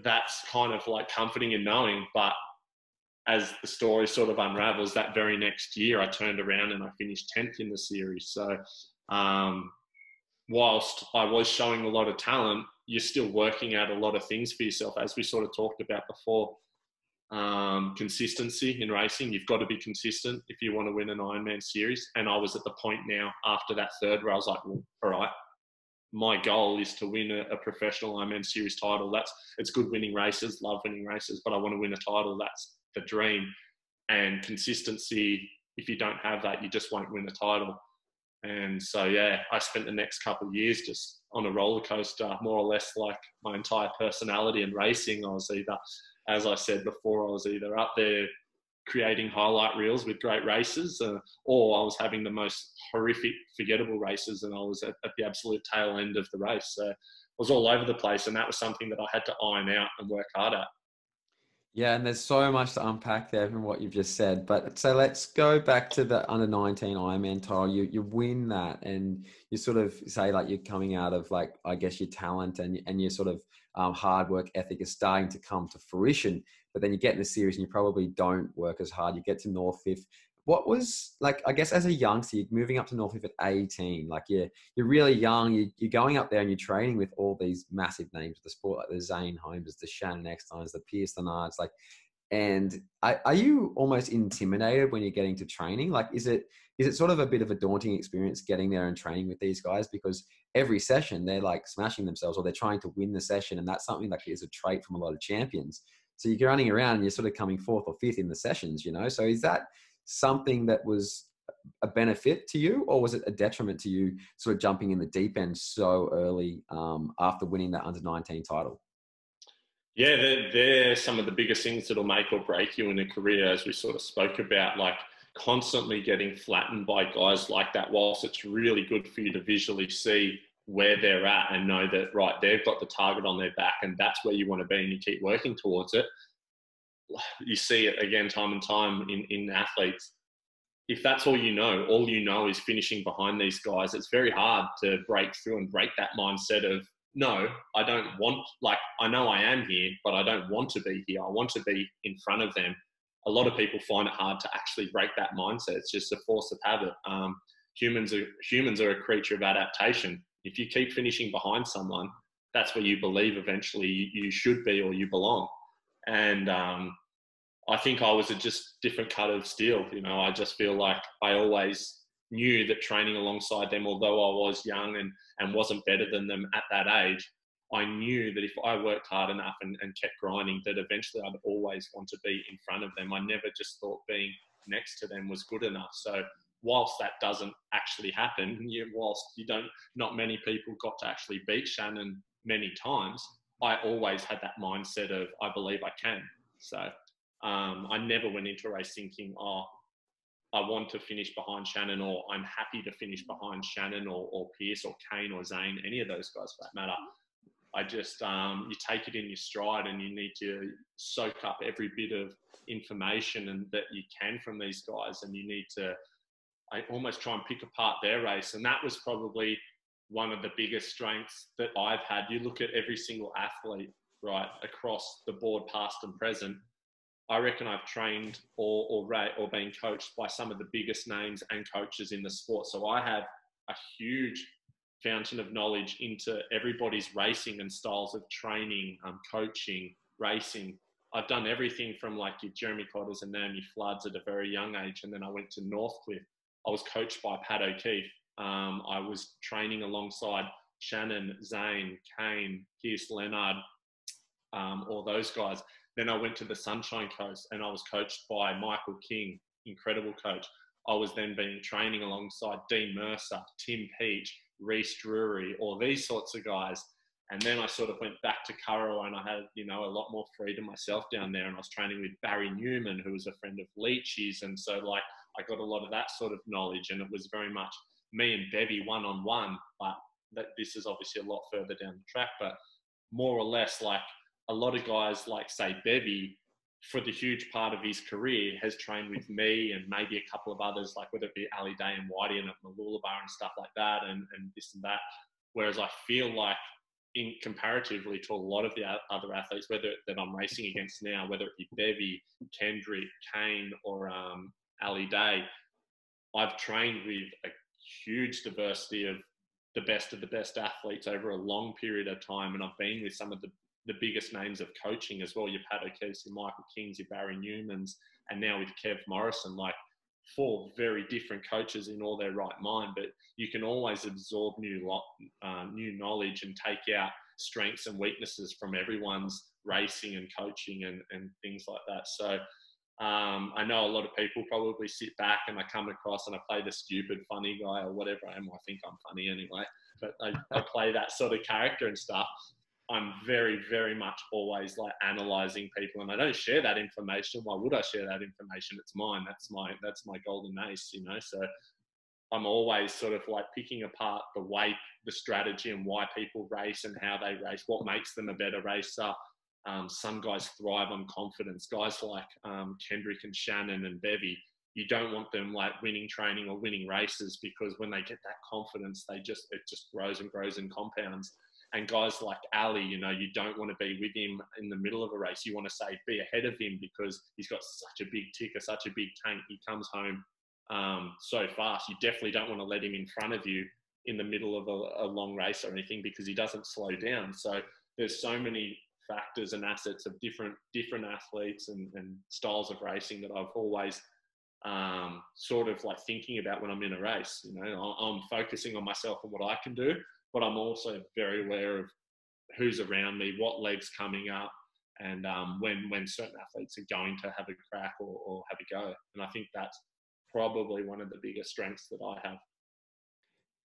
Speaker 2: that's kind of like comforting in knowing. But as the story sort of unravels, that very next year I turned around and I finished tenth in the series. So um, whilst I was showing a lot of talent, you're still working out a lot of things for yourself, as we sort of talked about before um, consistency in racing. You've got to be consistent if you want to win an Ironman series. And I was at the point now after that third where I was like, well, all right, my goal is to win a, a, professional Ironman series title. That's it's good winning races, love winning races, but I want to win a title. That's the dream. And consistency, if you don't have that, you just won't win a title. And so, yeah, I spent the next couple of years just on a roller coaster, more or less like my entire personality and racing. I was either as I said before, I was either up there creating highlight reels with great races, uh, or I was having the most horrific, forgettable races, and I was at, at, the absolute tail end of the race. So I was all over the place, and that was something that I had to iron out and work hard at.
Speaker 1: Yeah, and there's so much to unpack there from what you've just said. But so let's go back to the under 19 Ironman title. You you win that, and you sort of say like you're coming out of like I guess your talent and and your sort of um, hard work ethic is starting to come to fruition. But then you get in the series and you probably don't work as hard. You get to Northcliffe. What was like? I guess as a youngster, you're moving up to Northcliffe at 18. Like you're you're really young. You, you're going up there and you're training with all these massive names of the sport, like the Zane Holmes, the Shannon Ecksteins, the Pierce Lenards. Like, and are, are you almost intimidated when you're getting to training? Like, is it is it sort of a bit of a daunting experience getting there and training with these guys because every session they're like smashing themselves or they're trying to win the session and that's something that is a trait from a lot of champions so you're running around and you're sort of coming fourth or fifth in the sessions you know? So is that something that was a benefit to you or was it a detriment to you sort of jumping in the deep end so early um, after winning that under 19 title?
Speaker 2: Yeah they're, they're some of the biggest things that'll make or break you in a career as we sort of spoke about like constantly getting flattened by guys like that, whilst it's really good for you to visually see where they're at and know that, right, they've got the target on their back and that's where you want to be and you keep working towards it. You see it again time and time in, in athletes. If that's all you know, all you know is finishing behind these guys, it's very hard to break through and break that mindset of, no, I don't want, like, I know I am here, but I don't want to be here. I want to be in front of them a lot of people find it hard to actually break that mindset. It's just a force of habit. Um, humans are humans are a creature of adaptation. If you keep finishing behind someone, that's where you believe eventually you, should be or you belong. And um, I think I was a just different cut of steel. You know, I just feel like I always knew that training alongside them, although I was young and, and wasn't better than them at that age, I knew that if I worked hard enough and, and kept grinding, that eventually I'd always want to be in front of them. I never just thought being next to them was good enough. So whilst that doesn't actually happen, <laughs> you, whilst you don't, not many people got to actually beat Shannon many times. I always had that mindset of I believe I can. So um, I never went into a race thinking, oh, I want to finish behind Shannon, or I'm happy to finish behind Shannon, or, or Pierce, or Caine, or Zane, any of those guys for that matter. I just um, you take it in your stride and you need to soak up every bit of information and that you can from these guys, and you need to I almost try and pick apart their race. And that was probably one of the biggest strengths that I've had. You look at every single athlete right across the board, past and present. I reckon I've trained or or or been coached by some of the biggest names and coaches in the sport. So I have a huge fountain of knowledge into everybody's racing and styles of training, um, coaching, racing. I've done everything from like your Jeremy Cotters and Naomi Floods at a very young age, and then I went to Northcliffe. I was coached by Pat O'Keefe. Um, I was training alongside Shannon, Zane, Caine, Pierce Lenard, um, all those guys. Then I went to the Sunshine Coast and I was coached by Michael King, incredible coach. I was then being training alongside Dean Mercer, Tim Peach, Reese Drury, all these sorts of guys. And then I sort of went back to Kurrawa and I had, you know, a lot more freedom myself down there. And I was training with Barry Newman, who was a friend of Leachy's. And so, like, I got a lot of that sort of knowledge. And it was very much me and Bevy one on one. But that, this is obviously a lot further down the track. But more or less, like, a lot of guys, like, say, Bevy, for the huge part of his career has trained with me and maybe a couple of others, like whether it be Ali Day and Whitey and at Mooloolaba and stuff like that, and, and this and that. Whereas I feel like, in comparatively to a lot of the other athletes, whether that I'm racing <laughs> against now, whether it be Bevy, Kendrick, Caine, or um, Ali Day, I've trained with a huge diversity of the best of the best athletes over a long period of time, and I've been with some of the the biggest names of coaching as well. Your Pat O'Keefe's, your Michael Kings, your Barry Newmans, and now with Kev Morrison, like four very different coaches in all their right mind. But you can always absorb new uh, new knowledge and take out strengths and weaknesses from everyone's racing and coaching and, and things like that. So um, I know a lot of people probably sit back and I come across and I play the stupid funny guy or whatever I am. I think I'm funny anyway, but I, I play that sort of character and stuff. I'm very, very much always like analyzing people, and I don't share that information. Why would I share that information? It's mine. That's my that's my golden ace, you know. So I'm always sort of like picking apart the way, the strategy, and why people race and how they race. What makes them a better racer? Um, some guys thrive on confidence. Guys like um, Kendrick and Shannon and Bevy, you don't want them like winning training or winning races because when they get that confidence, they just it just grows and grows and compounds. And guys like Ali, you know, you don't want to be with him in the middle of a race. You want to say be ahead of him because he's got such a big ticker, such a big tank. He comes home um, so fast. You definitely don't want to let him in front of you in the middle of a, a long race or anything because he doesn't slow down. So there's so many factors and assets of different different athletes and, and styles of racing that I've always um, sort of like thinking about when I'm in a race. You know, I'm focusing on myself and what I can do, but I'm also very aware of who's around me, what legs coming up, and um, when when certain athletes are going to have a crack or, or have a go. And I think that's probably one of the biggest strengths that I have.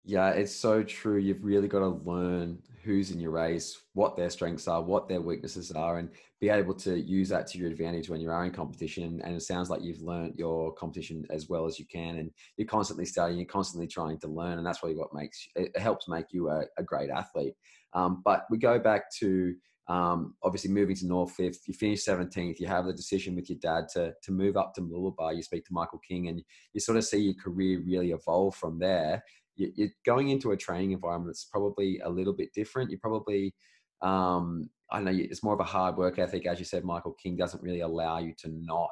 Speaker 1: Yeah, it's so true. You've really got to learn who's in your race, what their strengths are, what their weaknesses are, and be able to use that to your advantage when you are in competition. And it sounds like you've learned your competition as well as you can, and you're constantly studying, you're constantly trying to learn, and that's really what makes it helps make you a, a great athlete. Um, but we go back to um, obviously moving to Northcliffe. You finish 17th. You have the decision with your dad to to move up to Mooloolaba. You speak to Michael King, and you sort of see your career really evolve from there you're going into a training environment that's probably a little bit different. You probably, um, I know it's more of a hard work ethic. As you said, Michael King doesn't really allow you to not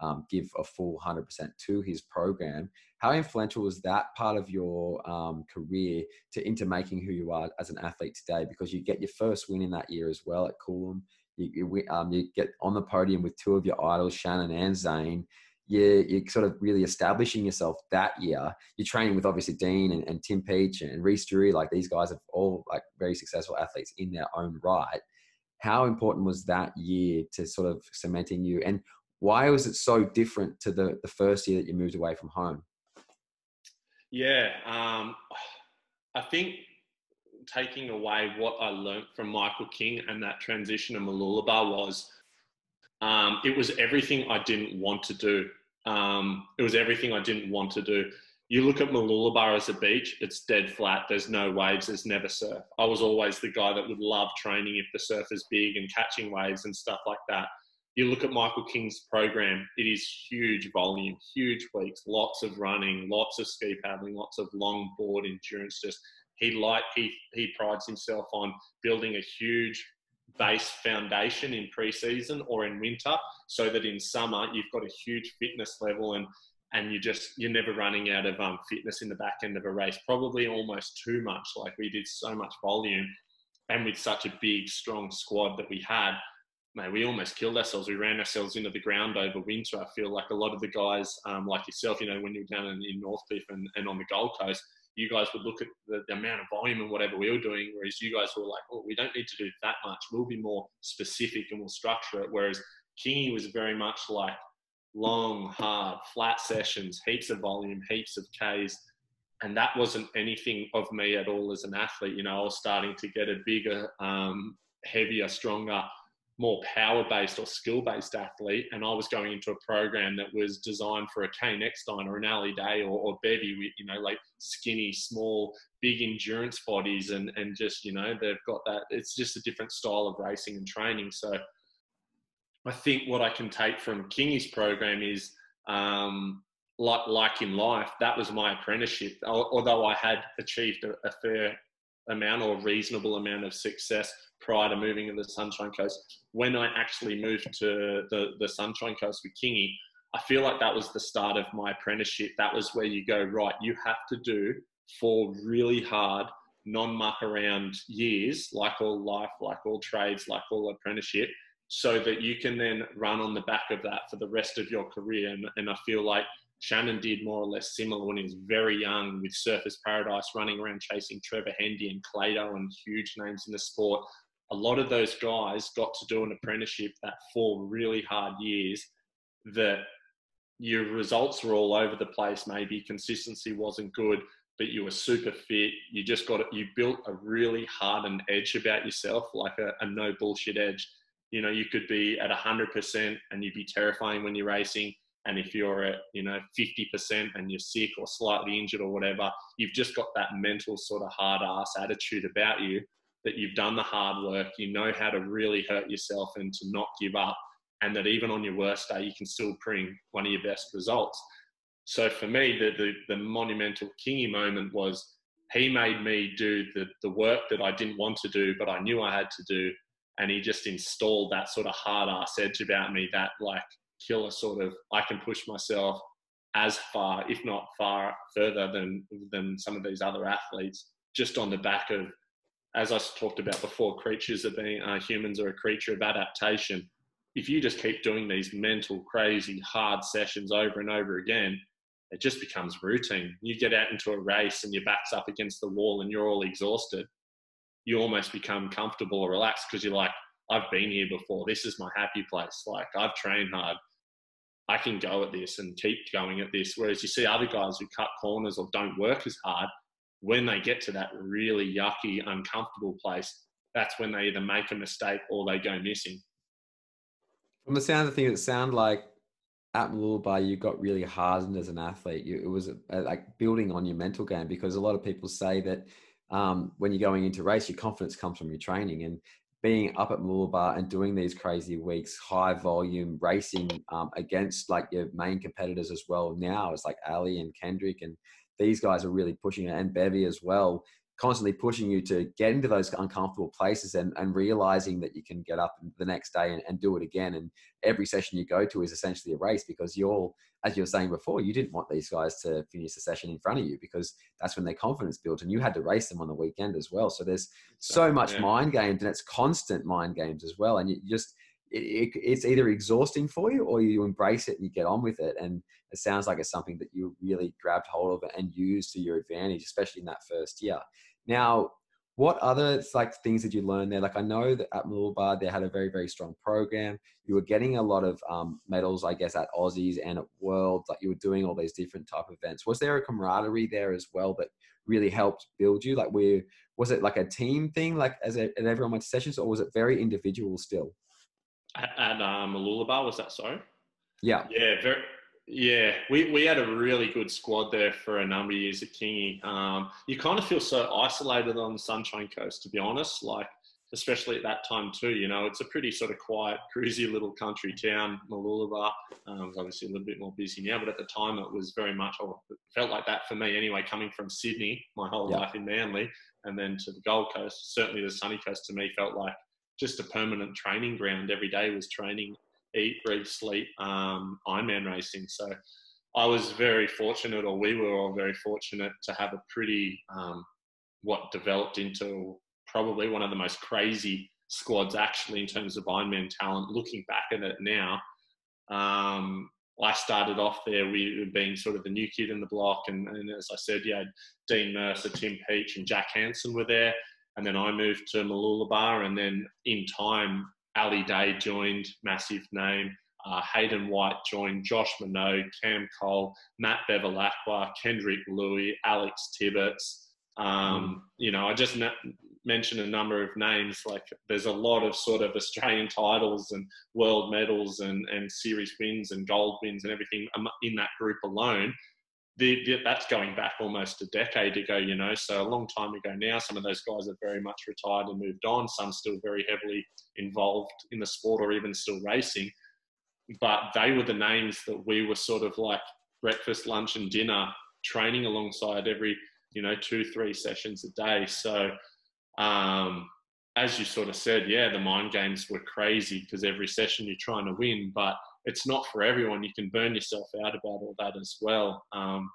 Speaker 1: um, give a full 100% to his program. How influential was that part of your um, career to into making who you are as an athlete today? Because you get your first win in that year as well at Coolum. You, you, um, you get on the podium with two of your idols, Shannon and Zane you're, you're sort of really establishing yourself that year. You're training with obviously Dean and, and Tim Peach and Reese Drury. Like these guys are all like very successful athletes in their own right. How important was that year to sort of cementing you? And why was it so different to the, the first year that you moved away from home?
Speaker 2: Yeah, um, I think taking away what I learned from Michael King and that transition to Mooloolaba was um, it was everything I didn't want to do. Um, it was everything I didn't want to do. You look at Mooloolaba as a beach, it's dead flat. There's no waves, there's never surf. I was always the guy that would love training if the surf is big and catching waves and stuff like that. You look at Michael King's program, it is huge volume, huge weeks, lots of running, lots of ski paddling, lots of long board endurance. Just he like he he prides himself on building a huge base foundation in pre-season or in winter so that in summer you've got a huge fitness level and and you just you're never running out of um, fitness in the back end of a race probably almost too much like we did so much volume and with such a big strong squad that we had man, we almost killed ourselves. We ran ourselves into the ground over winter. I feel like a lot of the guys, um, like yourself, you know, when you're down in, in North Cliff and, and on the Gold Coast, you guys would look at the, the, amount of volume and whatever we were doing, whereas you guys were like, oh, we don't need to do that much. We'll be more specific and we'll structure it. Whereas Kingy was very much like long, hard, flat sessions, heaps of volume, heaps of Ks. And that wasn't anything of me at all as an athlete. You know, I was starting to get a bigger, um, heavier, stronger more power based or skill based athlete, and I was going into a program that was designed for a Caine Eckstein or an Ali Day or, or Bevy, you know, like skinny, small, big endurance bodies, and and just you know they've got that. It's just a different style of racing and training. So I think what I can take from Kingy's program is um, like like in life, that was my apprenticeship. Although I had achieved a, a fair amount or reasonable amount of success prior to moving to the Sunshine Coast, when I actually moved to the, the Sunshine Coast with Kingy, I feel like that was the start of my apprenticeship. That was where you go, right, you have to do four really hard, non muck around years, like all life, like all trades, like all apprenticeship, so that you can then run on the back of that for the rest of your career. And, and I feel like Shannon did more or less similar when he was very young with Surfers Paradise running around chasing Trevor Hendy and Clado and huge names in the sport. A lot of those guys got to do an apprenticeship that four really hard years that your results were all over the place. Maybe consistency wasn't good, but you were super fit. You just got it. You built a really hardened edge about yourself, like a, a no bullshit edge. You know, you could be at 100% and you'd be terrifying when you're racing and if you're at, you know, 50% and you're sick or slightly injured or whatever, you've just got that mental sort of hard ass attitude about you that you've done the hard work, you know how to really hurt yourself and to not give up. And that even on your worst day, you can still bring one of your best results. So for me, the, the, the monumental Kingy moment was he made me do the, the work that I didn't want to do, but I knew I had to do. And he just installed that sort of hard ass edge about me that like killer sort of I can push myself as far, if not far further than than some of these other athletes, just on the back of, as I talked about before, creatures are being uh, humans are a creature of adaptation. If you just keep doing these mental, crazy, hard sessions over and over again, it just becomes routine. You get out into a race and your back's up against the wall and you're all exhausted. You almost become comfortable or relaxed because you're like, I've been here before. This is my happy place. Like I've trained hard. I can go at this and keep going at this. Whereas you see other guys who cut corners or don't work as hard, when they get to that really yucky, uncomfortable place, that's when they either make a mistake or they go missing.
Speaker 1: From the sound of things, it sounded like at Mooloolaba, you got really hardened as an athlete. You, it was uh, like building on your mental game because a lot of people say that um, when you're going into race, your confidence comes from your training. And being up at Mooloolaba and doing these crazy weeks, high volume racing um, against like your main competitors as well. Now it's like Ali and Kendrick, and these guys are really pushing it, and Bevy as well constantly pushing you to get into those uncomfortable places and, and realizing that you can get up the next day and, and do it again. And every session you go to is essentially a race because you're, as you were saying before, you didn't want these guys to finish the session in front of you because that's when their confidence built and you had to race them on the weekend as well. So there's so much yeah. mind games and it's constant mind games as well. And you just, it, it's either exhausting for you or you embrace it and you get on with it. And it sounds like it's something that you really grabbed hold of and used to your advantage, especially in that first year. Now, what other like things did you learn there? Like I know that at Mooloolaba they had a very very strong program. You were getting a lot of um, medals, I guess, at Aussies and at Worlds. Like you were doing all these different type of events. Was there a camaraderie there as well that really helped build you? Like, where was it like a team thing, like as a, and everyone went to sessions, or was it very individual still?
Speaker 2: At, at um, Mooloolaba, was that so?
Speaker 1: Yeah.
Speaker 2: Yeah, very yeah, we, we had a really good squad there for a number of years at Kingy. Um, you kind of feel so isolated on the Sunshine Coast, to be honest. Like, especially at that time too. You know, it's a pretty sort of quiet, <laughs> cruisy little country town, Mooloolaba. Um, it's obviously a little bit more busy now, but at the time it was very much, or it felt like that for me anyway, coming from Sydney, my whole life in Manly, and then to the Gold Coast. Certainly the sunny coast to me felt like just a permanent training ground. Every day was training eat, breathe, sleep um, Ironman racing. So I was very fortunate, or we were all very fortunate, to have a pretty um, what developed into probably one of the most crazy squads actually in terms of Ironman talent. Looking back at it now, um, I started off there with being sort of the new kid in the block, and, and as I said, yeah, Dean Mercer, Tim Peach, and Jack Hansen were there. And then I moved to Mooloolaba, and then in time, Ali Day joined, massive name. Uh, Hayden White joined, Josh Minogue, Cam Cole, Matt Bevilacqua, Kendrick Louis, Alex Tibbets. Um. You know, I just mentioned a number of names. Like, there's a lot of sort of Australian titles and world medals and, and series wins and gold wins and everything in that group alone. The, the, that's going back almost a decade ago, you know, so a long time ago now. Some of those guys are very much retired and moved on. Some still very heavily involved in the sport or even still racing. But they were the names that we were sort of like breakfast, lunch, and dinner training alongside every, you know, two, three sessions a day. So, um, as you sort of said, yeah, the mind games were crazy because every session you're trying to win, but it's not for everyone. You can burn yourself out about all that as well. Um,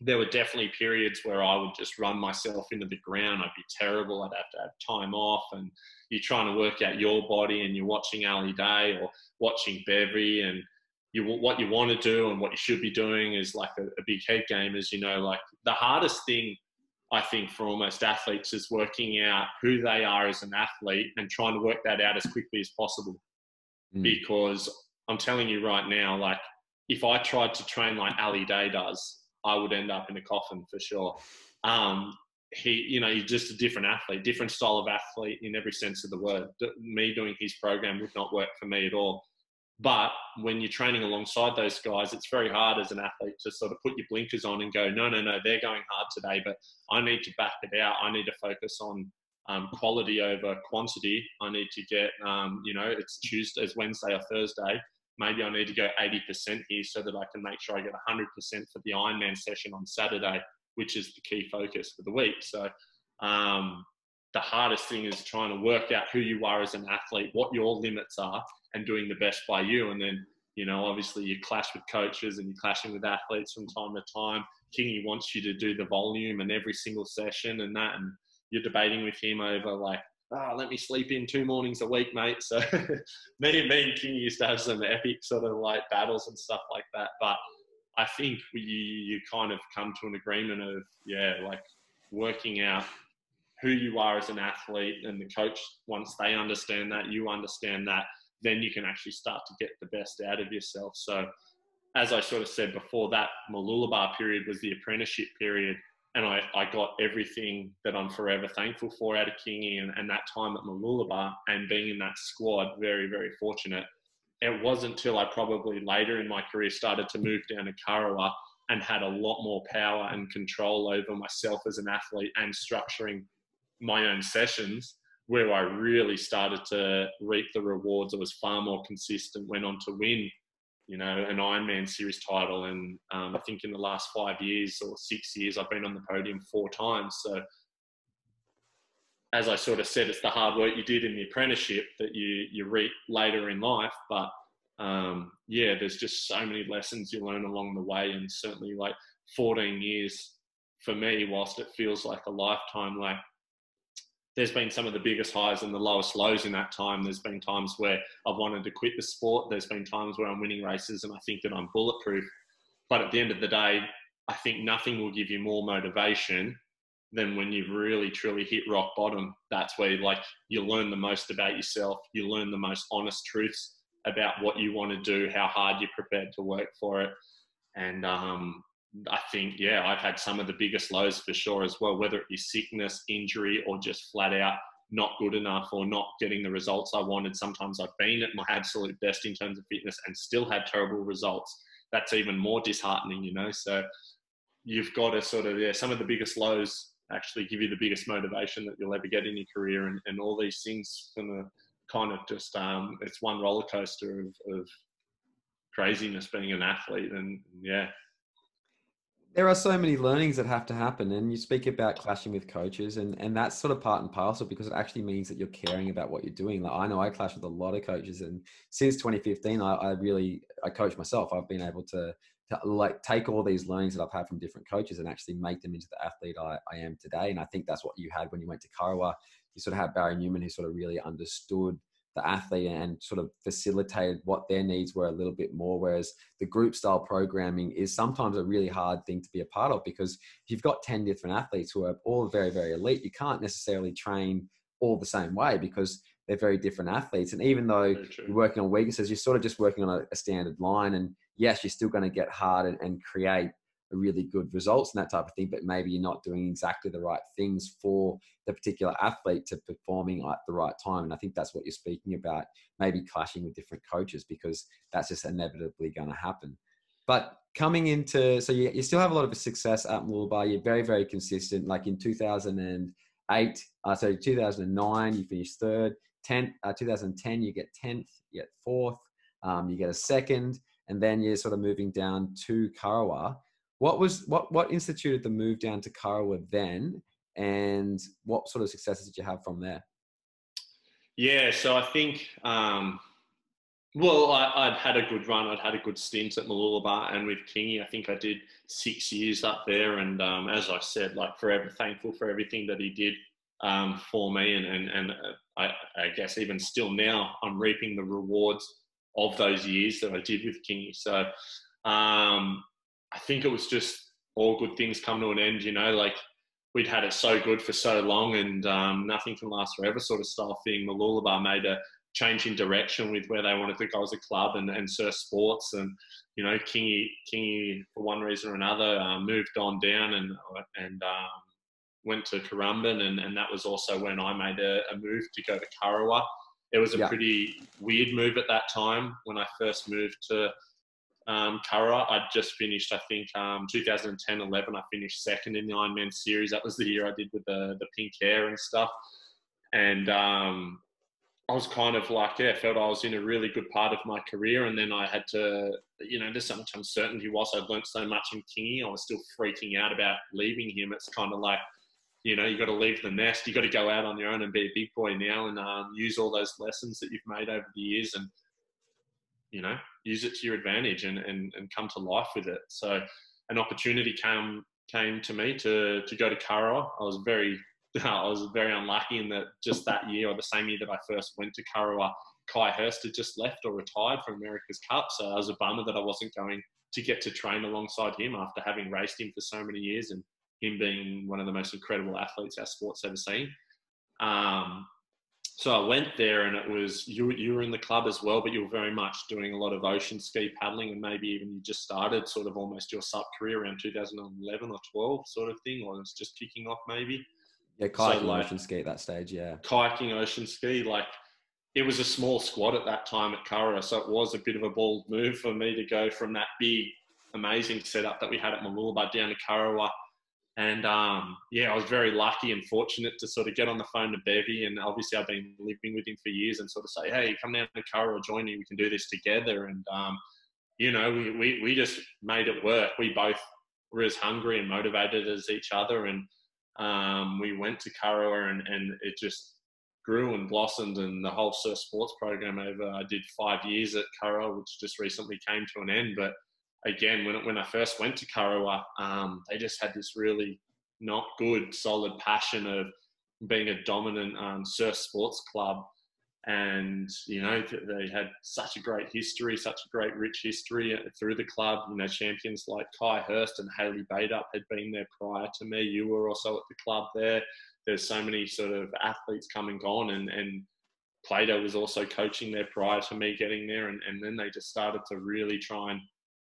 Speaker 2: there were definitely periods where I would just run myself into the ground. I'd be terrible. I'd have to have time off, and you're trying to work out your body, and you're watching Ali Day or watching Bevy, and you what you want to do and what you should be doing is like a, a big head game. As you know, like the hardest thing I think for almost athletes is working out who they are as an athlete and trying to work that out as quickly as possible. Mm. Because I'm telling you right now, like if I tried to train like Ali Day does, I would end up in a coffin for sure. Um, he, you know, he's just a different athlete, different style of athlete in every sense of the word. Me doing his program would not work for me at all. But when you're training alongside those guys, it's very hard as an athlete to sort of put your blinkers on and go, no, no, no, they're going hard today, but I need to back it out. I need to focus on um, quality over quantity. I need to get, um, you know, it's Tuesday, it's Wednesday or Thursday maybe I need to go 80% here so that I can make sure I get 100% for the Ironman session on Saturday, which is the key focus for the week. So um, the hardest thing is trying to work out who you are as an athlete, what your limits are, and doing the best by you. And then, you know, obviously you clash with coaches and you're clashing with athletes from time to time. Kingy wants you to do the volume and every single session and that, and you're debating with him over like oh, let me sleep in two mornings a week, mate. So <laughs> me, and me and King used to have some epic sort of like battles and stuff like that. But I think we, you kind of come to an agreement of, yeah, like working out who you are as an athlete and the coach, once they understand that, you understand that, then you can actually start to get the best out of yourself. So as I sort of said before, that Mooloolaba period was the apprenticeship period and I, I got everything that I'm forever thankful for out of Kingy and, and that time at Mooloolaba and being in that squad, very, very fortunate. It wasn't until I probably later in my career started to move down to Kurrawa and had a lot more power and control over myself as an athlete and structuring my own sessions where I really started to reap the rewards. I was far more consistent, went on to win you know, an Ironman series title. And um, I think in the last five years or six years, I've been on the podium four times. So, as I sort of said, it's the hard work you did in the apprenticeship that you you reap later in life. But um, yeah, there's just so many lessons you learn along the way, and certainly like 14 years for me, whilst it feels like a lifetime, like there's been some of the biggest highs and the lowest lows in that time. There's been times where I've wanted to quit the sport. There's been times where I'm winning races and I think that I'm bulletproof. But at the end of the day, I think nothing will give you more motivation than when you've really truly hit rock bottom. That's where like you learn the most about yourself. You learn the most honest truths about what you want to do, how hard you're prepared to work for it. And um, I think, yeah, I've had some of the biggest lows for sure as well, whether it be sickness, injury, or just flat out not good enough or not getting the results I wanted. Sometimes I've been at my absolute best in terms of fitness and still had terrible results. That's even more disheartening, you know. So you've got to sort of, yeah, some of the biggest lows actually give you the biggest motivation that you'll ever get in your career. And, and all these things kind of, kind of just, um, it's one roller coaster of, of craziness being an athlete. And yeah,
Speaker 1: there are so many learnings that have to happen and you speak about clashing with coaches and, and that's sort of part and parcel because it actually means that you're caring about what you're doing. Like i know i clash with a lot of coaches and since 2015 i, I really i coach myself. I've been able to, to like take all these learnings that i've had from different coaches and actually make them into the athlete I, I am today. And i think that's what you had when you went to Kurrawa. you sort of had barry newman who sort of really understood the athlete and sort of facilitated what their needs were a little bit more. Whereas the group style programming is sometimes a really hard thing to be a part of because if you've got 10 different athletes who are all very, very elite, you can't necessarily train all the same way because they're very different athletes. And even though you're working on weaknesses, you're sort of just working on a, a standard line. And yes, you're still going to get hard and, and create really good results and that type of thing, but maybe you're not doing exactly the right things for the particular athlete to performing at the right time. And I think that's what you're speaking about, maybe clashing with different coaches because that's just inevitably going to happen. But coming into so you, you still have a lot of success at Mooloolaba. You're very very consistent. Like in 2008, uh, so 2009 you finished third. 10, uh, 2010 you get 10th, you get fourth, um, you get a second, and then you're sort of moving down to Kurrawa. What was what what instituted the move down to Kurrawa then, and what sort of successes did you have from there?
Speaker 2: Yeah, so I think um, well, I, would had a good run. I'd had a good stint at Mooloolaba and with Kingy. I think I did six years up there. And um, as I said, like forever thankful for everything that he did um, for me. And, and, and uh, I, I, guess even still now, I'm reaping the rewards of those years that I did with Kingy. So um, I think it was just all good things come to an end, you know, like we'd had it so good for so long and um, nothing can last forever sort of style thing. Mooloolaba made a change in direction with where they wanted to go as a club and, and Surf Sports. And, you know, Kingy, Kingy for one reason or another, uh, moved on down and, and um, went to Currumbin. And, and that was also when I made a, a move to go to Kurrawa. It was a yeah. pretty weird move at that time when I first moved to um, Curra. I'd just finished, I think, um, 2010 11. I finished second in the Ironman series. That was the year I did with the, the pink hair and stuff. And um, I was kind of like, yeah, felt I was in a really good part of my career. And then I had to, you know, there's so much uncertainty whilst I'd learnt so much in Kingy. I was still freaking out about leaving him. It's kind of like, you know, you've got to leave the nest. You've got to go out on your own and be a big boy now and um, use all those lessons that you've made over the years and, you know, use it to your advantage and, and, and come to life with it. So an opportunity came came to me to to go to Curra. I was very <laughs> I was very unlucky in that just that year or the same year that I first went to Kurrawa, Ky Hurst had just left or retired from America's Cup. So I was a bummer that I wasn't going to get to train alongside him after having raced him for so many years and him being one of the most incredible athletes our sport's ever seen. Um, so I went there and it was, you, you were in the club as well, but you were very much doing a lot of ocean ski paddling and maybe even you just started sort of almost your sub career around 2011 or 12 sort of thing, or it's just kicking off maybe.
Speaker 1: Yeah, kayaking, so like, ocean ski at that stage. Yeah,
Speaker 2: kayaking, ocean ski. Like it was a small squad at that time at Curra, so it was a bit of a bold move for me to go from that big, amazing setup that we had at Mooloolaba down to Kurrawa. And um, yeah, I was very lucky and fortunate to sort of get on the phone to Bevy, and obviously I've been living with him for years, and sort of say, "Hey, come down to Curra, join me. We can do this together." And um, you know, we, we we just made it work. We both were as hungry and motivated as each other, and um, we went to Kurrawa and, and it just grew and blossomed and the whole surf sports program over I did five years at Kurrawa, which just recently came to an end. But again, when, when I first went to Kurrawa, um, they just had this really not good, solid passion of being a dominant um, surf sports club and you know they had such a great history, such a great rich history uh, through the club. You know, champions like Ky Hurst and Hayley Bateup had been there prior to me. You were also at the club there. There's so many sort of athletes come and gone, and and Plato was also coaching there prior to me getting there, and, and then they just started to really try and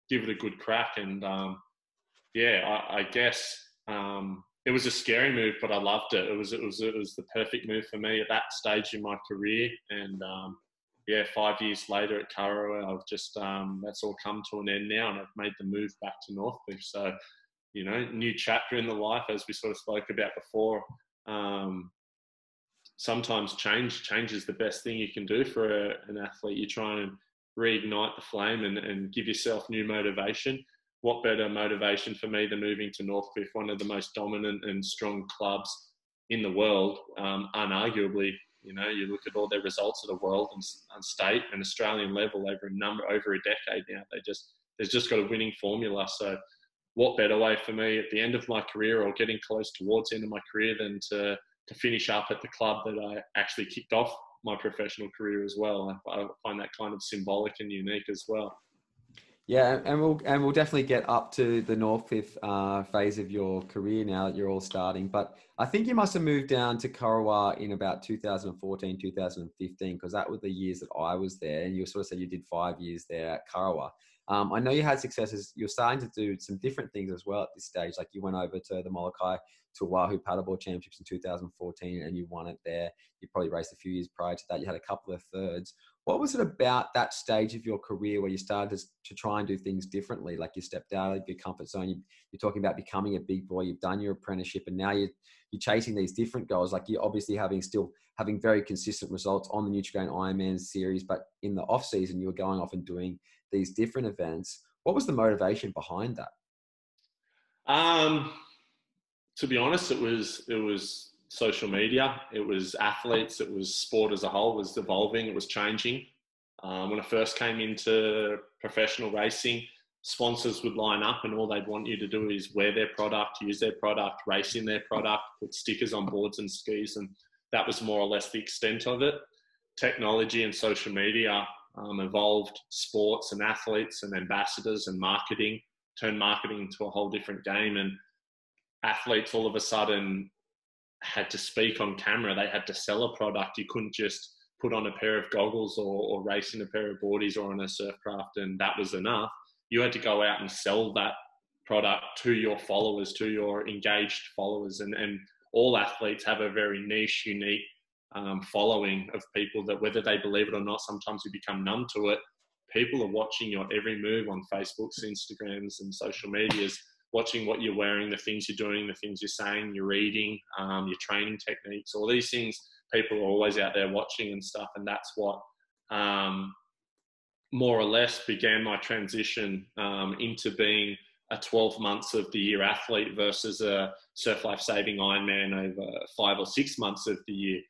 Speaker 2: give it a good crack. And um, yeah, I, I guess um, it was a scary move, but I loved it. It was it was it was the perfect move for me at that stage in my career. And um, yeah, five years later at Kurrawa, I've just um, that's all come to an end now, and I've made the move back to Northcliffe. So you know, new chapter in the life as we sort of spoke about before. Um, sometimes change change is the best thing you can do for a, an athlete. You try and reignite the flame and, and give yourself new motivation what better motivation for me than moving to Northcliffe, one of the most dominant and strong clubs in the world, um, unarguably. You know, you look at all their results at the world and, and state and Australian level over a number over a decade now. They just there's just got a winning formula. So, what better way for me at the end of my career or getting close towards the end of my career than to to finish up at the club that I actually kicked off my professional career as well. I, find that kind of symbolic and unique as well.
Speaker 1: Yeah, and we'll and we'll definitely get up to the Northcliffe uh, phase of your career now that you're all starting. But I think you must have moved down to Kurrawa in about 2014, 2015, because that were the years that I was there. And you sort of said you did five years there at Kurrawa. Um, I know you had successes. You're starting to do some different things as well at this stage. Like you went over to the Molokai to Oahu Paddleboard Championships in 2014 and you won it there. You probably raced a few years prior to that. You had a couple of thirds. What was it about that stage of your career where you started to, to try and do things differently? Like you stepped out of your comfort zone. You, are talking about becoming a big boy. You've done your apprenticeship, and now you're you're chasing these different goals. Like you're obviously having still having very consistent results on the Nutrigrain Ironman series, but in the off season you were going off and doing these different events. What was the motivation behind that?
Speaker 2: Um, to be honest, it was it was social media, it was athletes, it was sport as a whole was evolving, it was changing. Um, when I first came into professional racing, sponsors would line up and all they'd want you to do is wear their product, use their product, race in their product, put stickers on boards and skis, and that was more or less the extent of it. Technology and social media um, evolved sports and athletes and ambassadors and marketing, turned marketing into a whole different game, and athletes all of a sudden had to speak on camera. They had to sell a product. You couldn't just put on a pair of goggles or, or race in a pair of boardies or on a surf craft and that was enough. You had to go out and sell that product to your followers, to your engaged followers. And, and all athletes have a very niche, unique um, following of people that, whether they believe it or not, sometimes you become numb to it. People are watching your every move on Facebooks, Instagrams, and social medias watching what you're wearing, the things you're doing, the things you're saying, you're reading, um, your training techniques, all these things. People are always out there watching and stuff, and that's what um, more or less began my transition um, into being a 12 months of the year athlete versus a surf life saving Ironman over five or six months of the year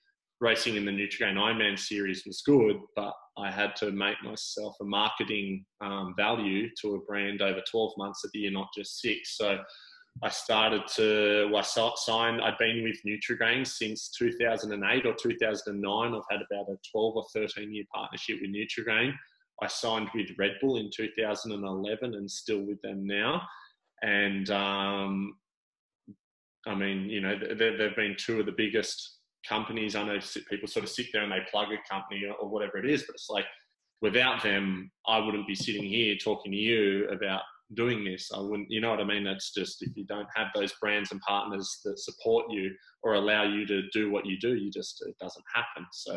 Speaker 2: racing in the Nutrigrain Ironman series was good, but I had to make myself a marketing um, value to a brand over 12 months of the year, not just six. So I started to, well, I signed, I'd been with Nutrigrain since 2008 or 2009. I've had about a 12 or 13 year partnership with Nutrigrain. I signed with Red Bull in 2011 and still with them now. And um, I mean, you know, they've been two of the biggest companies. I know people sort of sit there and they plug a company or whatever it is, but it's like without them, I wouldn't be sitting here talking to you about doing this. I wouldn't, you know what I mean? That's just if you don't have those brands and partners that support you or allow you to do what you do, you just it doesn't happen. So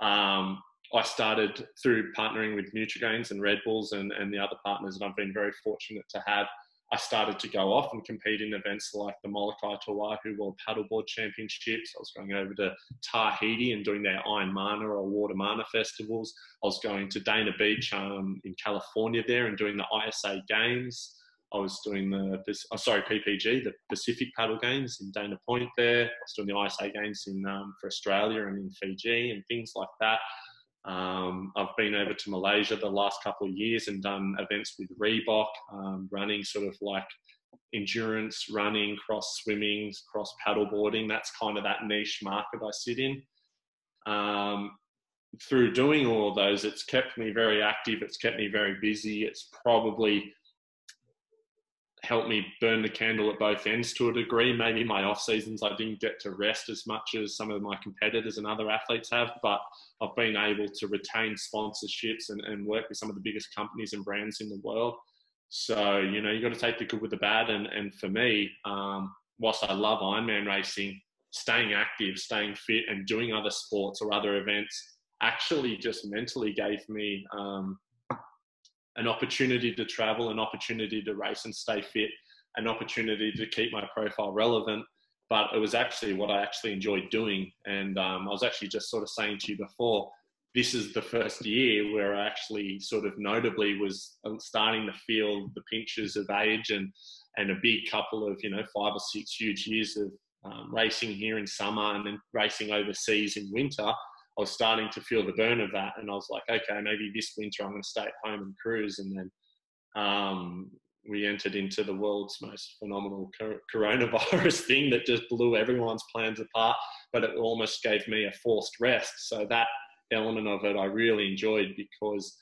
Speaker 2: um, I started through partnering with Nutrigrains and Red Bulls and, and the other partners, and I've been very fortunate to have I started to go off and compete in events like the Molokai Oahu World Paddleboard Championships. I was going over to Tahiti and doing their Iron Mana or Water Mana festivals. I was going to Dana Beach um, in California there and doing the ISA Games. I was doing the, oh, sorry, PPG, the Pacific Paddle Games in Dana Point there. I was doing the ISA Games in um, for Australia and in Fiji and things like that. Um, I've been over to Malaysia the last couple of years and done events with Reebok, um, running sort of like endurance running, cross swimming, cross paddleboarding. That's kind of that niche market I sit in. Um, through doing all of those, it's kept me very active. It's kept me very busy. It's probably helped me burn the candle at both ends to a degree. Maybe my off seasons I didn't get to rest as much as some of my competitors and other athletes have, but I've been able to retain sponsorships and, and work with some of the biggest companies and brands in the world. So, you know, you've got to take the good with the bad. And, and for me, um, whilst I love Ironman racing, staying active, staying fit, and doing other sports or other events actually just mentally gave me um, an opportunity to travel, an opportunity to race and stay fit, an opportunity to keep my profile relevant. But it was actually what I actually enjoyed doing. And um, I was actually just sort of saying to you before, this is the first year where I actually sort of notably was uh, starting to feel the pinches of age and and a big couple of you know five or six huge years of um, racing here in summer and then racing overseas in winter I was starting to feel the burn of that, and I was like, okay, maybe this winter I'm going to stay at home and cruise. And then um, we entered into the world's most phenomenal coronavirus <laughs> thing that just blew everyone's plans apart, but it almost gave me a forced rest. So that element of it I really enjoyed because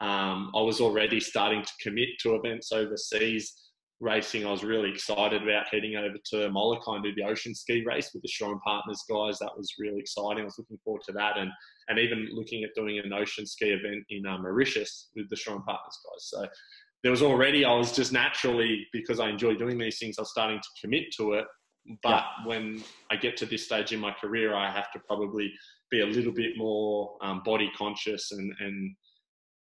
Speaker 2: um, I was already starting to commit to events overseas racing, I was really excited about heading over to Molokai and do the ocean ski race with the and Partners guys. That was really exciting. I was looking forward to that, and and even looking at doing an ocean ski event in uh, Mauritius with the and Partners guys. So there was already I was just naturally because I enjoy doing these things. I was starting to commit to it, But yeah. when I get to this stage in my career, I have to probably be a little bit more um, body conscious and, and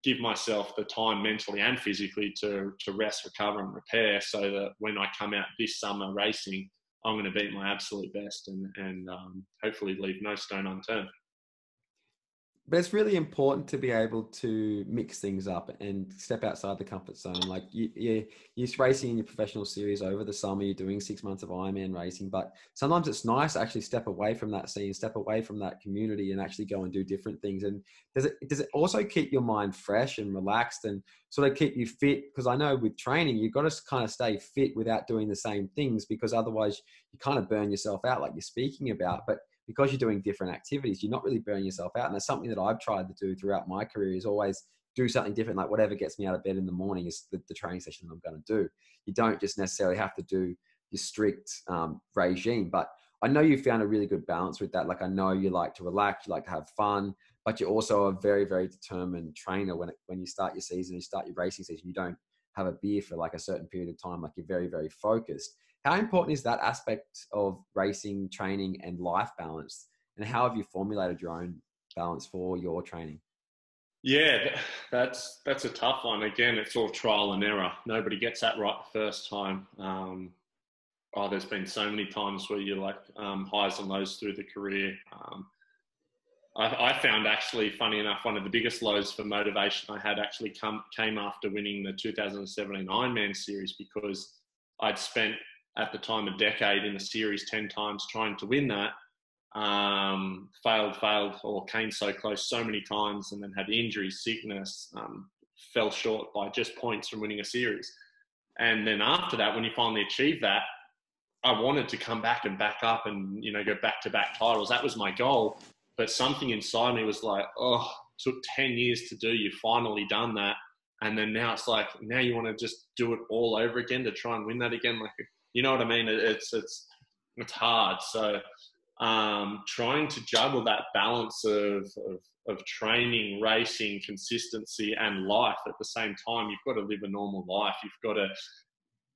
Speaker 2: give myself the time mentally and physically to, to rest, recover, and repair so that when I come out this summer racing, I'm going to beat my absolute best and, and um, hopefully leave no stone unturned
Speaker 1: but it's really important to be able to mix things up and step outside the comfort zone. Like you, you, you're racing in your professional series over the summer, you're doing six months of Ironman racing, but sometimes it's nice to actually step away from that scene, step away from that community, and actually go and do different things. And does it does it also keep your mind fresh and relaxed and sort of keep you fit? Because I know with training, you've got to kind of stay fit without doing the same things because otherwise you kind of burn yourself out, like you're speaking about. But because you're doing different activities, you're not really burning yourself out. And that's something that I've tried to do throughout my career is always do something different. Like whatever gets me out of bed in the morning is the, the training session I'm going to do. You don't just necessarily have to do your strict um, regime, but I know you found a really good balance with that. Like I know you like to relax, you like to have fun, but you're also a very, very determined trainer. When it, when you start your season, you start your racing season, you don't have a beer for like a certain period of time. Like you're very, very focused. How important is that aspect of racing, training, and life balance? And how have you formulated your own balance for your training?
Speaker 2: Yeah, that's that's a tough one. Again, it's all trial and error. Nobody gets that right the first time. Um, oh, there's been so many times where you're like um, highs and lows through the career. Um, I, I, found actually, funny enough, one of the biggest lows for motivation I had actually come came after winning the 2017 Ironman series because I'd spent at the time a decade in the series 10 times trying to win that um, failed failed or came so close so many times and then had injury sickness um, fell short by just points from winning a series. And then after that when you finally achieved that i wanted to come back and back up and you know go back to back titles. That was my goal. But something inside me was like oh took 10 years to do. You've finally done that. And then now it's like now you want to just do it all over again to try and win that again? Like you know what I mean? It's it's it's hard. So um, trying to juggle that balance of, of, of training, racing, consistency, and life at the same time. You've got to live a normal life. You've got to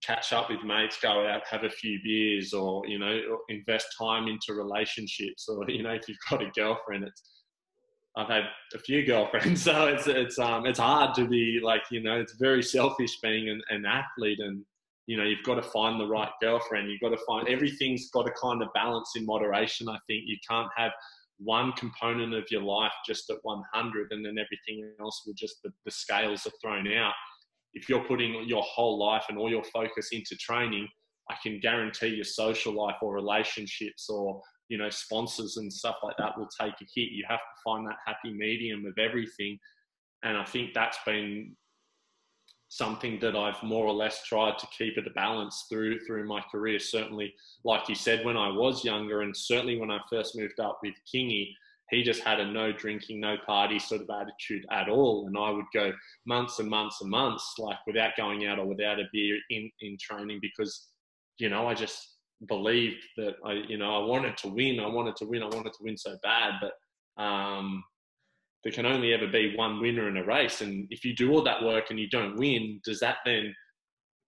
Speaker 2: catch up with mates, go out, have a few beers, or you know, invest time into relationships, or you know, if you've got a girlfriend, it's I've had a few girlfriends, <laughs> so it's it's um it's hard to be like you know it's very selfish being an, an athlete and you know, you've got to find the right girlfriend. You've got to find everything's got to kind of balance in moderation. I think you can't have one component of your life just at 100 and then everything else will just, the, the scales are thrown out. If you're putting your whole life and all your focus into training, I can guarantee your social life or relationships or, you know, sponsors and stuff like that will take a hit. You have to find that happy medium of everything. And I think that's been something that I've more or less tried to keep at a balance through through my career. Certainly, like you said, when I was younger, and certainly when I first moved up with Kingy, he just had a no drinking, no party sort of attitude at all, and I would go months and months and months like without going out or without a beer in in training because you know I just believed that I you know I wanted to win, I wanted to win, I wanted to win so bad, but um, there can only ever be one winner in a race. And if you do all that work and you don't win, does that then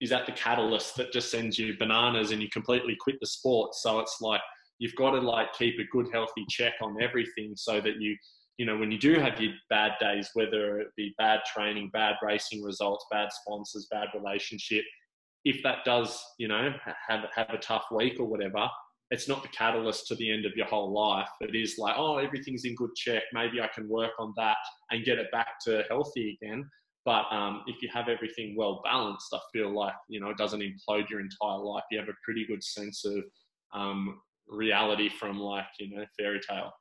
Speaker 2: is that the catalyst that just sends you bananas and you completely quit the sport? So it's like you've got to like keep a good healthy check on everything so that you you know when you do have your bad days whether it be bad training bad racing results bad sponsors bad relationship if that does you know have have a tough week or whatever it's not the catalyst to the end of your whole life. It is like, oh, everything's in good check. Maybe I can work on that and get it back to healthy again. But um, if you have everything well balanced, I feel like you know it doesn't implode your entire life. You have a pretty good sense of um, reality from like you know fairy tale.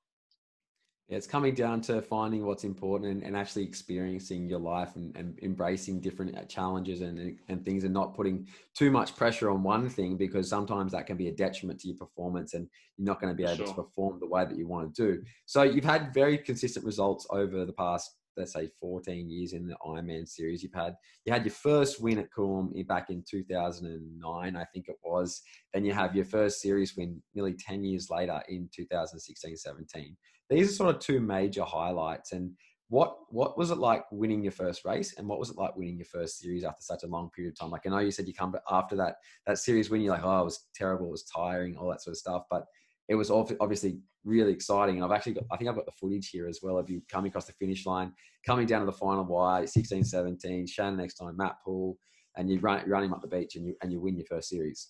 Speaker 1: It's coming down to finding what's important and, and actually experiencing your life and, and, embracing different uh, challenges and, and things and not putting too much pressure on one thing because sometimes that can be a detriment to your performance and you're not going to be able sure. to perform the way that you want to do. So you've had very consistent results over the past, let's say 14 years in the Ironman series. You've had, you had your first win at Coolum back in 2009, I think it was. Then you have your first series win nearly 10 years later in 2016, 17 these are sort of two major highlights. And what what was it like winning your first race, and what was it like winning your first series after such a long period of time? Like I know you said you come after that that series when you're like, oh, it was terrible, it was tiring, all that sort of stuff, but it was obviously really exciting. And I've actually got, I think I've got the footage here as well of you coming across the finish line, coming down to the final wire, 16, 17, Shannon Eckstein, Matt Poole, and you run, run him up the beach and you, and you win your first series.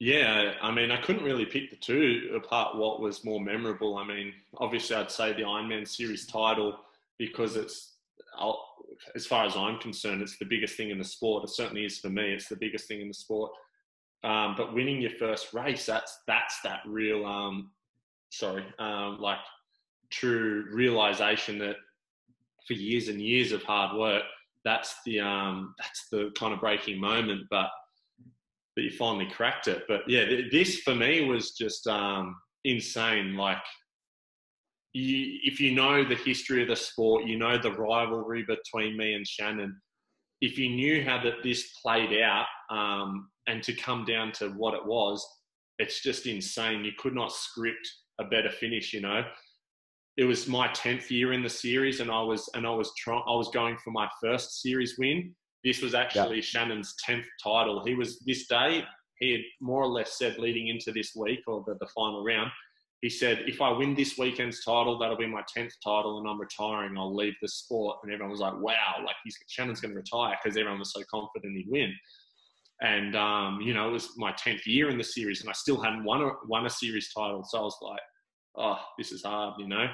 Speaker 2: Yeah, I mean, I couldn't really pick the two apart. What was more memorable? I mean, obviously, I'd say the Ironman Series title because it's, as far as I'm concerned, it's the biggest thing in the sport. It certainly is for me. It's the biggest thing in the sport. Um, but winning your first race, that's that's that real, um, sorry, um, like true realization that for years and years of hard work, that's the um, that's the kind of breaking moment. But that you finally cracked it. But yeah, this for me was just um, insane. Like, you, if you know the history of the sport, you know the rivalry between me and Shannon. If you knew how that this played out, um, and to come down to what it was, it's just insane. You could not script a better finish. You know, it was my tenth year in the series, and I was and I was trying. I was going for my first series win. This was actually yeah. Shannon's tenth title. He was this day. He had more or less said leading into this week or the, the final round. He said, "If I win this weekend's title, that'll be my tenth title, and I'm retiring. I'll leave the sport." And everyone was like, "Wow! Like he's Shannon's going to retire because everyone was so confident he'd win." and um, you know it was my 10th year in the series and i still hadn't won a, won a series title so i was like oh this is hard you know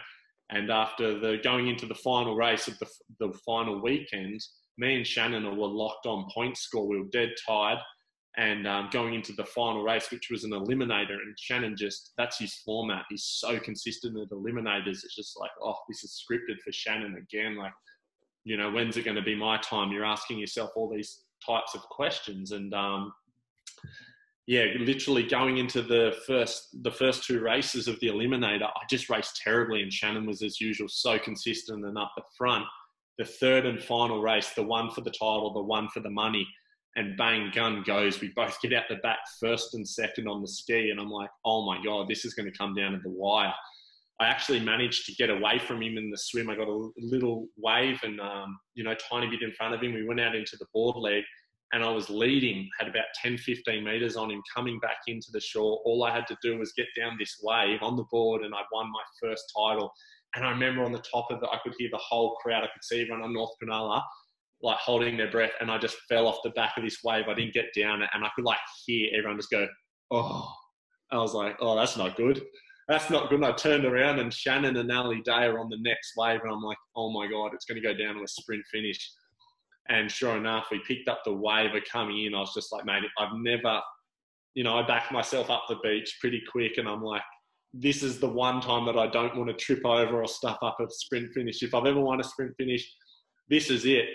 Speaker 2: and after the going into the final race of the, the final weekend me and shannon were locked on point score. We were dead tied and um, going into the final race which was an eliminator. And shannon just that's his format. He's so consistent at eliminators. It's just like oh this is scripted for shannon again. Like you know when's it going to be my time? You're asking yourself all these types of questions. And um, yeah, literally going into the first the first two races of the eliminator, I just raced terribly, and Shannon was as usual so consistent and up the front. The third and final race, the one for the title, the one for the money, and bang, gun goes. We both get out the back first and second on the ski, and I'm like, oh my god, this is going to come down to the wire. I actually managed to get away from him in the swim. I got a little wave and, um, you know, tiny bit in front of him. We went out into the board leg and I was leading, had about 10, 15 meters on him coming back into the shore. All I had to do was get down this wave on the board and I won my first title. And I remember on the top of it, I could hear the whole crowd. I could see everyone on North Cronulla like holding their breath and I just fell off the back of this wave. I didn't get down and I could like hear everyone just go, oh. I was like, oh, that's not good that's not good. And I turned around and Shannon and Ali Day are on the next wave, and I'm like, oh my god, it's going to go down to a sprint finish. And sure enough, we picked up the wave of coming in. I was just like, mate, I've never, you know, I backed myself up the beach pretty quick, and I'm like, this is the one time that I don't want to trip over or stuff up a sprint finish. If I've ever won a sprint finish, this is it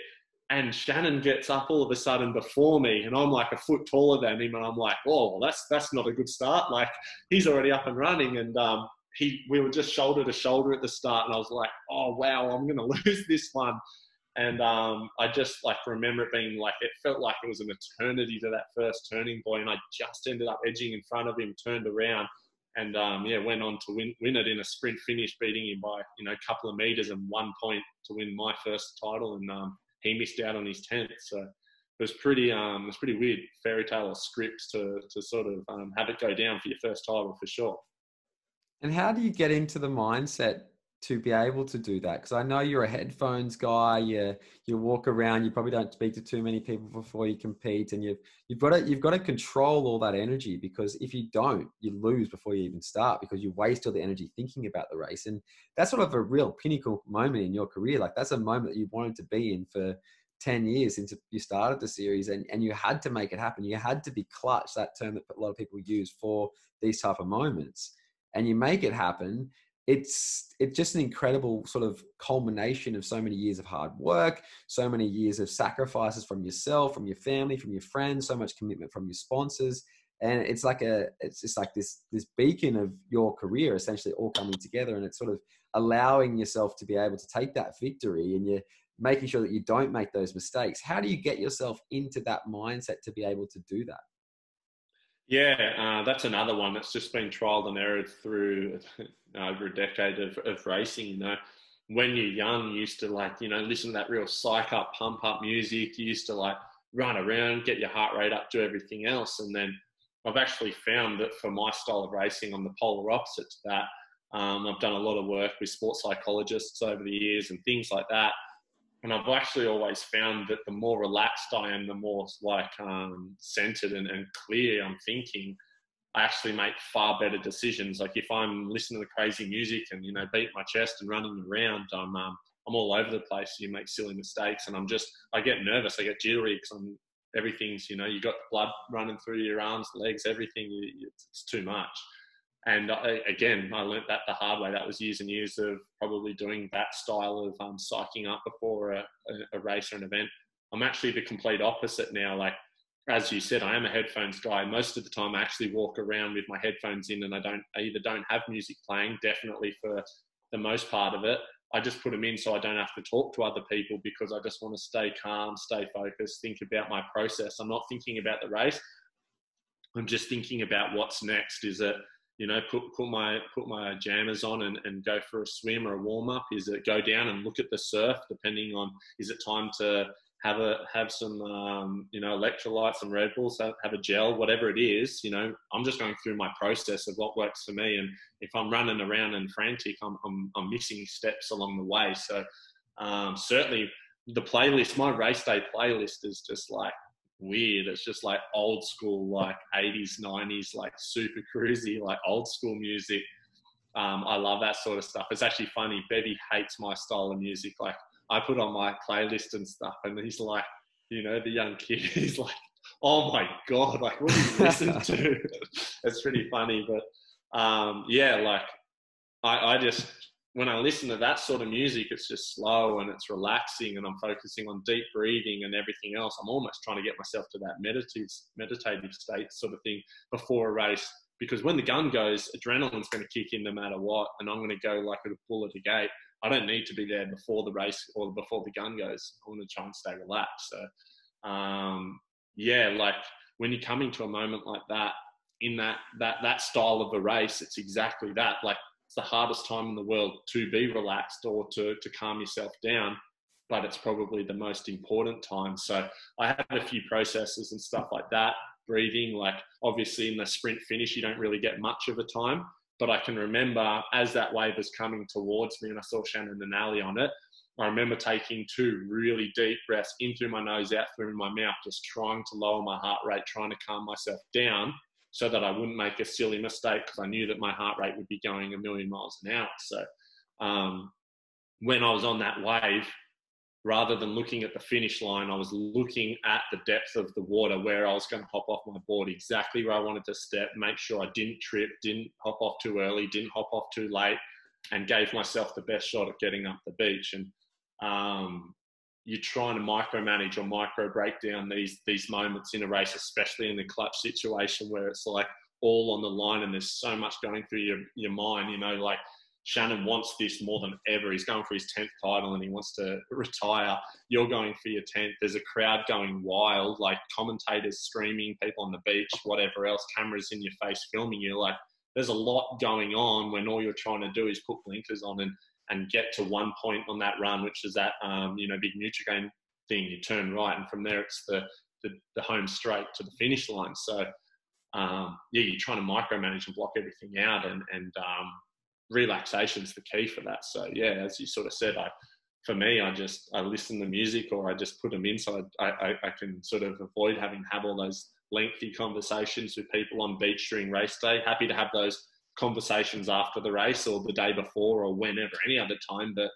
Speaker 2: and Shannon gets up all of a sudden before me, and I'm like a foot taller than him, and I'm like, oh, well, that's that's not a good start. Like he's already up and running, and um, he we were just shoulder to shoulder at the start, and I was like, oh wow, I'm gonna <laughs> lose this one. And um, I just like remember it being like it felt like it was an eternity to that first turning point, and I just ended up edging in front of him, turned around, and um, yeah, went on to win, win it in a sprint finish, beating him by you know a couple of meters and one point to win my first title. And um, he missed out on his tenth. So it was pretty um, it was pretty weird fairy tale scripts to to sort of um, have it go down for your first title for sure.
Speaker 1: And how do you get into the mindset to be able to do that? Because I know you're a headphones guy. You you walk around. You probably don't speak to too many people before you compete, and you've you've got to you've got to control all that energy because if you don't, you lose before you even start because you waste all the energy thinking about the race, and that's sort of a real pinnacle moment in your career. Like that's a moment that you wanted to be in for. 10 years since you started the series and, and you had to make it happen. You had to be clutch, that term that a lot of people use for these type of moments. And you make it happen it's it's just an incredible sort of culmination of so many years of hard work, so many years of sacrifices from yourself, from your family, from your friends, so much commitment from your sponsors, and it's like a it's just like this this beacon of your career essentially all coming together, and it's sort of allowing yourself to be able to take that victory, and you're making sure that you don't make those mistakes. How do you get yourself into that mindset to be able to do that?
Speaker 2: Yeah, uh, that's another one that's just been trialed and errored through <laughs> over a decade of, of racing. You know, when you're young, you used to like, you know, listen to that real psych up, pump up music. You used to like run around, get your heart rate up, do everything else. And then I've actually found that for my style of racing, I'm the polar opposite to that. Um, I've done a lot of work with sports psychologists over the years and things like that. And I've actually always found that the more relaxed I am, the more like um, centered and, and clear I'm thinking, I actually make far better decisions. Like if I'm listening to crazy music and you know beat my chest and running around, I'm um, I'm all over the place. You make silly mistakes, and I'm just I get nervous. I get jittery because I'm everything's you know you got the blood running through your arms, legs, everything. It's, it's too much. And I, again, I learnt that the hard way. That was years and years of probably doing that style of um, psyching up before a, a, a race or an event. I'm actually the complete opposite now. Like as you said, I am a headphones guy. Most of the time, I actually walk around with my headphones in, and I don't. I either don't have music playing. Definitely for the most part of it, I just put them in so I don't have to talk to other people because I just want to stay calm, stay focused, think about my process. I'm not thinking about the race. I'm just thinking about what's next. Is it you know put put my put my jammers on and, and go for a swim or a warm up? Is it go down and look at the surf? Depending on is it time to have a have some um, you know electrolytes, some Red Bulls, have, have, a gel, whatever it is. You know, I'm just going through my process of what works for me, and if I'm running around and frantic, I'm I'm, I'm missing steps along the way. So um, certainly the playlist, my race day playlist is just like weird. It's just like old school, like 80s, 90s, like super cruisy, like old school music. Um, I love that sort of stuff. It's actually funny. Bevy hates my style of music. Like I put on my playlist and stuff, and he's like, you know, the young kid, <laughs> he's like, oh my god, like what do you listen <laughs> to? <laughs> it's pretty funny, but um, yeah, like I, I just when I listen to that sort of music, it's just slow and it's relaxing, and I'm focusing on deep breathing and everything else. I'm almost trying to get myself to that meditative meditative state sort of thing before a race. Because when the gun goes, adrenaline's going to kick in no matter what, and I'm going to go like a bull at a gate. I don't need to be there before the race or before the gun goes. I want to try and stay relaxed. So, um, yeah, like when you're coming to a moment like that, in that that that style of a race, it's exactly that. Like it's the hardest time in the world to be relaxed or to to calm yourself down, but it's probably the most important time. So I had a few processes and stuff like that. Breathing, like obviously in the sprint finish, you don't really get much of a time. But I can remember as that wave was coming towards me and I saw Shannon and Ali on it, I remember taking two really deep breaths in through my nose, out through my mouth, just trying to lower my heart rate, trying to calm myself down so that I wouldn't make a silly mistake because I knew that my heart rate would be going a million miles an hour. So um, when I was on that wave, rather than looking at the finish line, I was looking at the depth of the water where I was going to hop off my board, exactly where I wanted to step, make sure I didn't trip, didn't hop off too early, didn't hop off too late, and gave myself the best shot at getting up the beach. And um, you're trying to micromanage or micro break down these these moments in a race, especially in the clutch situation where it's like all on the line and there's so much going through your, your mind, you know, like Shannon wants this more than ever. He's going for his 10th title and he wants to <laughs> retire. You're going for your 10th. There's a crowd going wild, like commentators screaming, people on the beach, whatever else, cameras in your face filming you. Like, there's a lot going on when all you're trying to do is put blinkers on and, and get to one point on that run, which is that, um, you know, big Nutri-Grain thing. You turn right, and from there it's the, the, the home straight to the finish line. So, um, yeah, you're trying to micromanage and block everything out and, and um, relaxation is the key for that. So yeah, as you sort of said, I for me, I just I listen to music or I just put them in so I, I, I can sort of avoid having have all those lengthy conversations with people on beach during race day. Happy to have those conversations after the race or the day before or whenever, any other time. But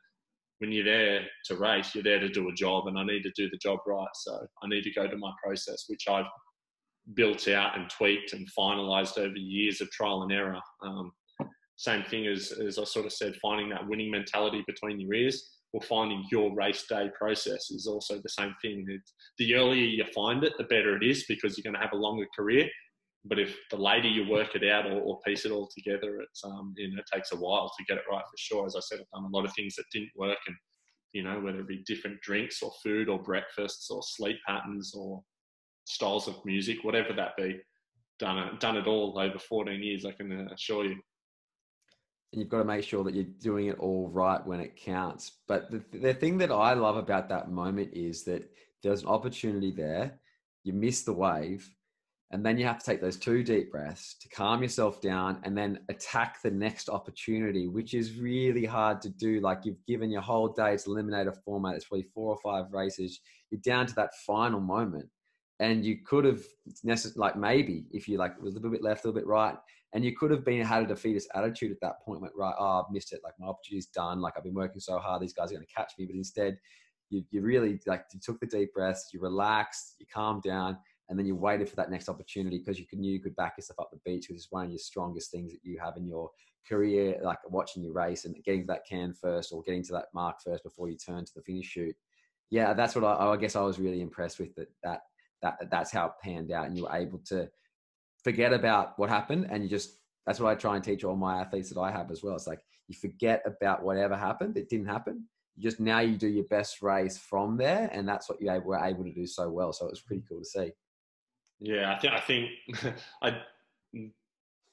Speaker 2: when you're there to race, you're there to do a job, and I need to do the job right. So I need to go to my process, which I've built out and tweaked and finalized over years of trial and error. Um, same thing as, as I sort of said, finding that winning mentality between your ears or finding your race day process is also the same thing. It's, the earlier you find it, the better it is because you're going to have a longer career. But if the later you work it out or, or piece it all together, it's um, you know it takes a while to get it right for sure. As I said, I've done a lot of things that didn't work, and you know whether it be different drinks or food or breakfasts or sleep patterns or styles of music, whatever that be, done it done it all over 14 years. I can assure you.
Speaker 1: and you've got to make sure that you're doing it all right when it counts. But the, the thing that I love about that moment is that there's an opportunity there. You miss the wave, and then you have to take those two deep breaths to calm yourself down and then attack the next opportunity, which is really hard to do. Like you've given your whole day to eliminate a format. It's probably four or five races. You're down to that final moment. And you could have, like maybe if you like, was a little bit left, a little bit right, and you could have been had a defeatist attitude at that point. Went right, oh, I've missed it. Like my opportunity's done. Like I've been working so hard. These guys are going to catch me. But instead, you, you really like you took the deep breaths, you relaxed, you calmed down, and then you waited for that next opportunity because you knew you could back yourself up the beach, which is one of your strongest things that you have in your career, like watching your race and getting to that can first or getting to that mark first before you turn to the finish chute. Yeah, that's what I, I guess I was really impressed with that. That that that's how it panned out, and you were able to forget about what happened, and you just that's what I try and teach all my athletes that I have as well. It's like you forget about whatever happened; it didn't happen. You just now you do your best race from there, and that's what you were able to do so well. So it was pretty cool to see.
Speaker 2: Yeah, I think I think <laughs> I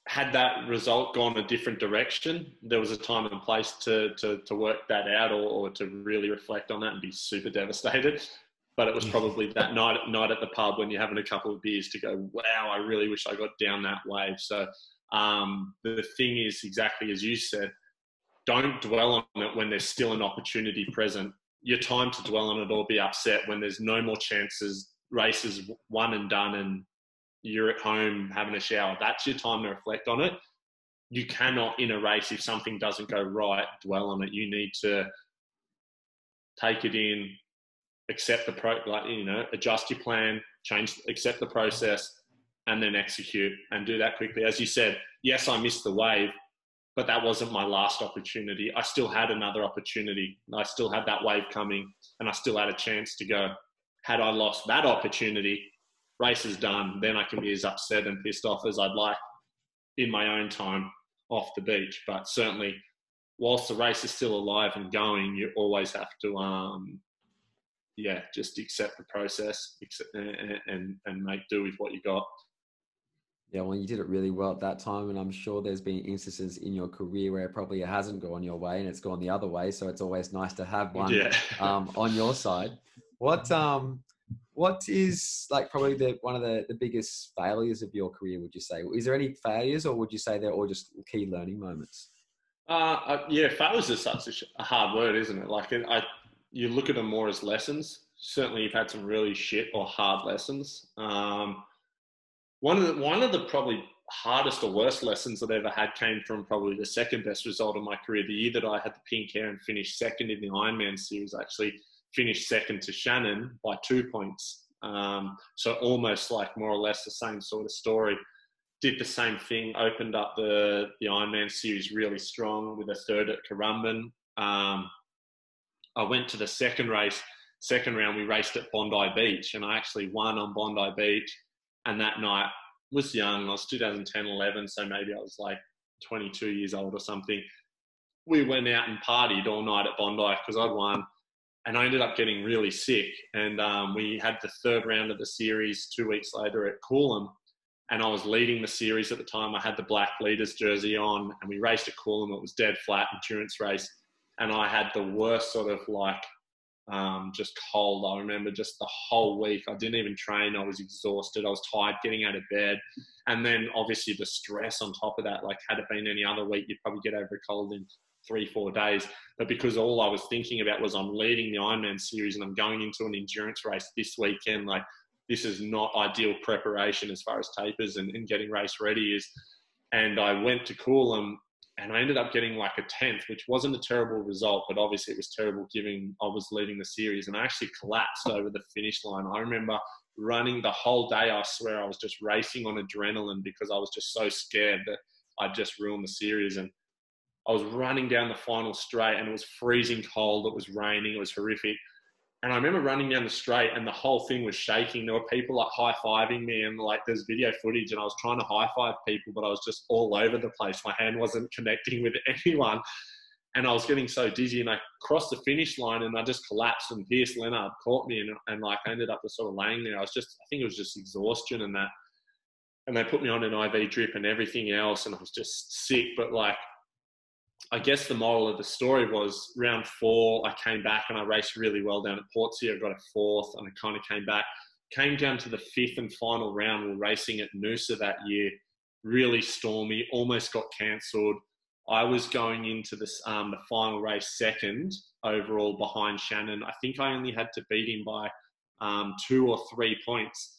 Speaker 2: had that result gone a different direction. There was a time and place to to, to work that out or, or to really reflect on that and be super devastated. But it was <laughs> probably that night night at the pub when you're having a couple of beers to go, wow, I really wish I got down that wave. So um, the thing is exactly as you said, don't dwell on it when there's still an opportunity present. Your time to dwell on it or be upset when there's no more chances races one and done and you're at home having a shower. That's your time to reflect on it. You cannot, in a race, if something doesn't go right, dwell on it. You need to take it in, accept the pro, like you know, adjust your plan, change, accept the process, and then execute and do that quickly. As you said, yes, I missed the wave, but that wasn't my last opportunity. I still had another opportunity. I still had that wave coming, and I still had a chance to go had I lost that opportunity, race is done. Then I can be as upset and pissed off as I'd like in my own time off the beach. But certainly, whilst the race is still alive and going, you always have to, um, yeah, just accept the process and, and, and make do with what you got.
Speaker 1: Yeah, well, you did it really well at that time, and I'm sure there's been instances in your career where it probably hasn't gone your way and it's gone the other way. So it's always nice to have one yeah. um, on your side. What um what is like probably the one of the, the biggest failures of your career would you say? Is there any failures or would you say they're all just key learning moments?
Speaker 2: Uh, uh yeah failures is such a hard word isn't it? Like I, you look at them more as lessons. Certainly you've had some really shit or hard lessons. Um, one of the one of the probably hardest or worst lessons that I ever had came from probably the second best result of my career the year that I had the pink hair and finished second in the Ironman series actually finished second to Shannon by two points. Um, so almost like more or less the same sort of story. Did the same thing, opened up the, the Ironman series really strong with a third at Currumbin. Um, I went to the second race, second round, we raced at Bondi Beach, and I actually won on Bondi Beach. And that night was young, I was 2010, 11, so maybe I was like 22 years old or something. We went out and partied all night at Bondi because I'd won and I ended up getting really sick. And um, we had the third round of the series two weeks later at Coolum, and I was leading the series at the time. I had the black leaders jersey on, and we raced at Coolum. It was dead flat endurance race, and I had the worst sort of like um, just cold. I remember just the whole week. I didn't even train. I was exhausted. I was tired getting out of bed. And then obviously the stress on top of that. Like, had it been any other week, you'd probably get over a cold in three, four days. But because all I was thinking about was I'm leading the Ironman series and I'm going into an endurance race this weekend, like this is not ideal preparation as far as tapers and, and getting race ready is. And I went to Coolum and I ended up getting like a 10th, which wasn't a terrible result, but obviously it was terrible given I was leading the series and I actually collapsed over the finish line. I remember running the whole day. I swear I was just racing on adrenaline because I was just so scared that I'd just ruined the series. And I was running down the final straight and it was freezing cold. It was raining. It was horrific. And I remember running down the straight and the whole thing was shaking. There were people like high fiving me and like there's video footage and I was trying to high five people, but I was just all over the place. My hand wasn't connecting with <laughs> anyone. And I was getting so dizzy and I crossed the finish line and I just collapsed and Pierce Leonard caught me and, and like I ended up just sort of laying there. I was just, I think it was just exhaustion and that. And they put me on an IV drip and everything else and I was just sick. But like I guess the moral of the story was round four, I came back and I raced really well down at Portsea. I got a fourth and I kind of came back. Came down to the fifth and final round. We are racing at Noosa that year. Really stormy, almost got cancelled. I was going into this um, the final race second overall behind Shannon. I think I only had to beat him by um, two or three points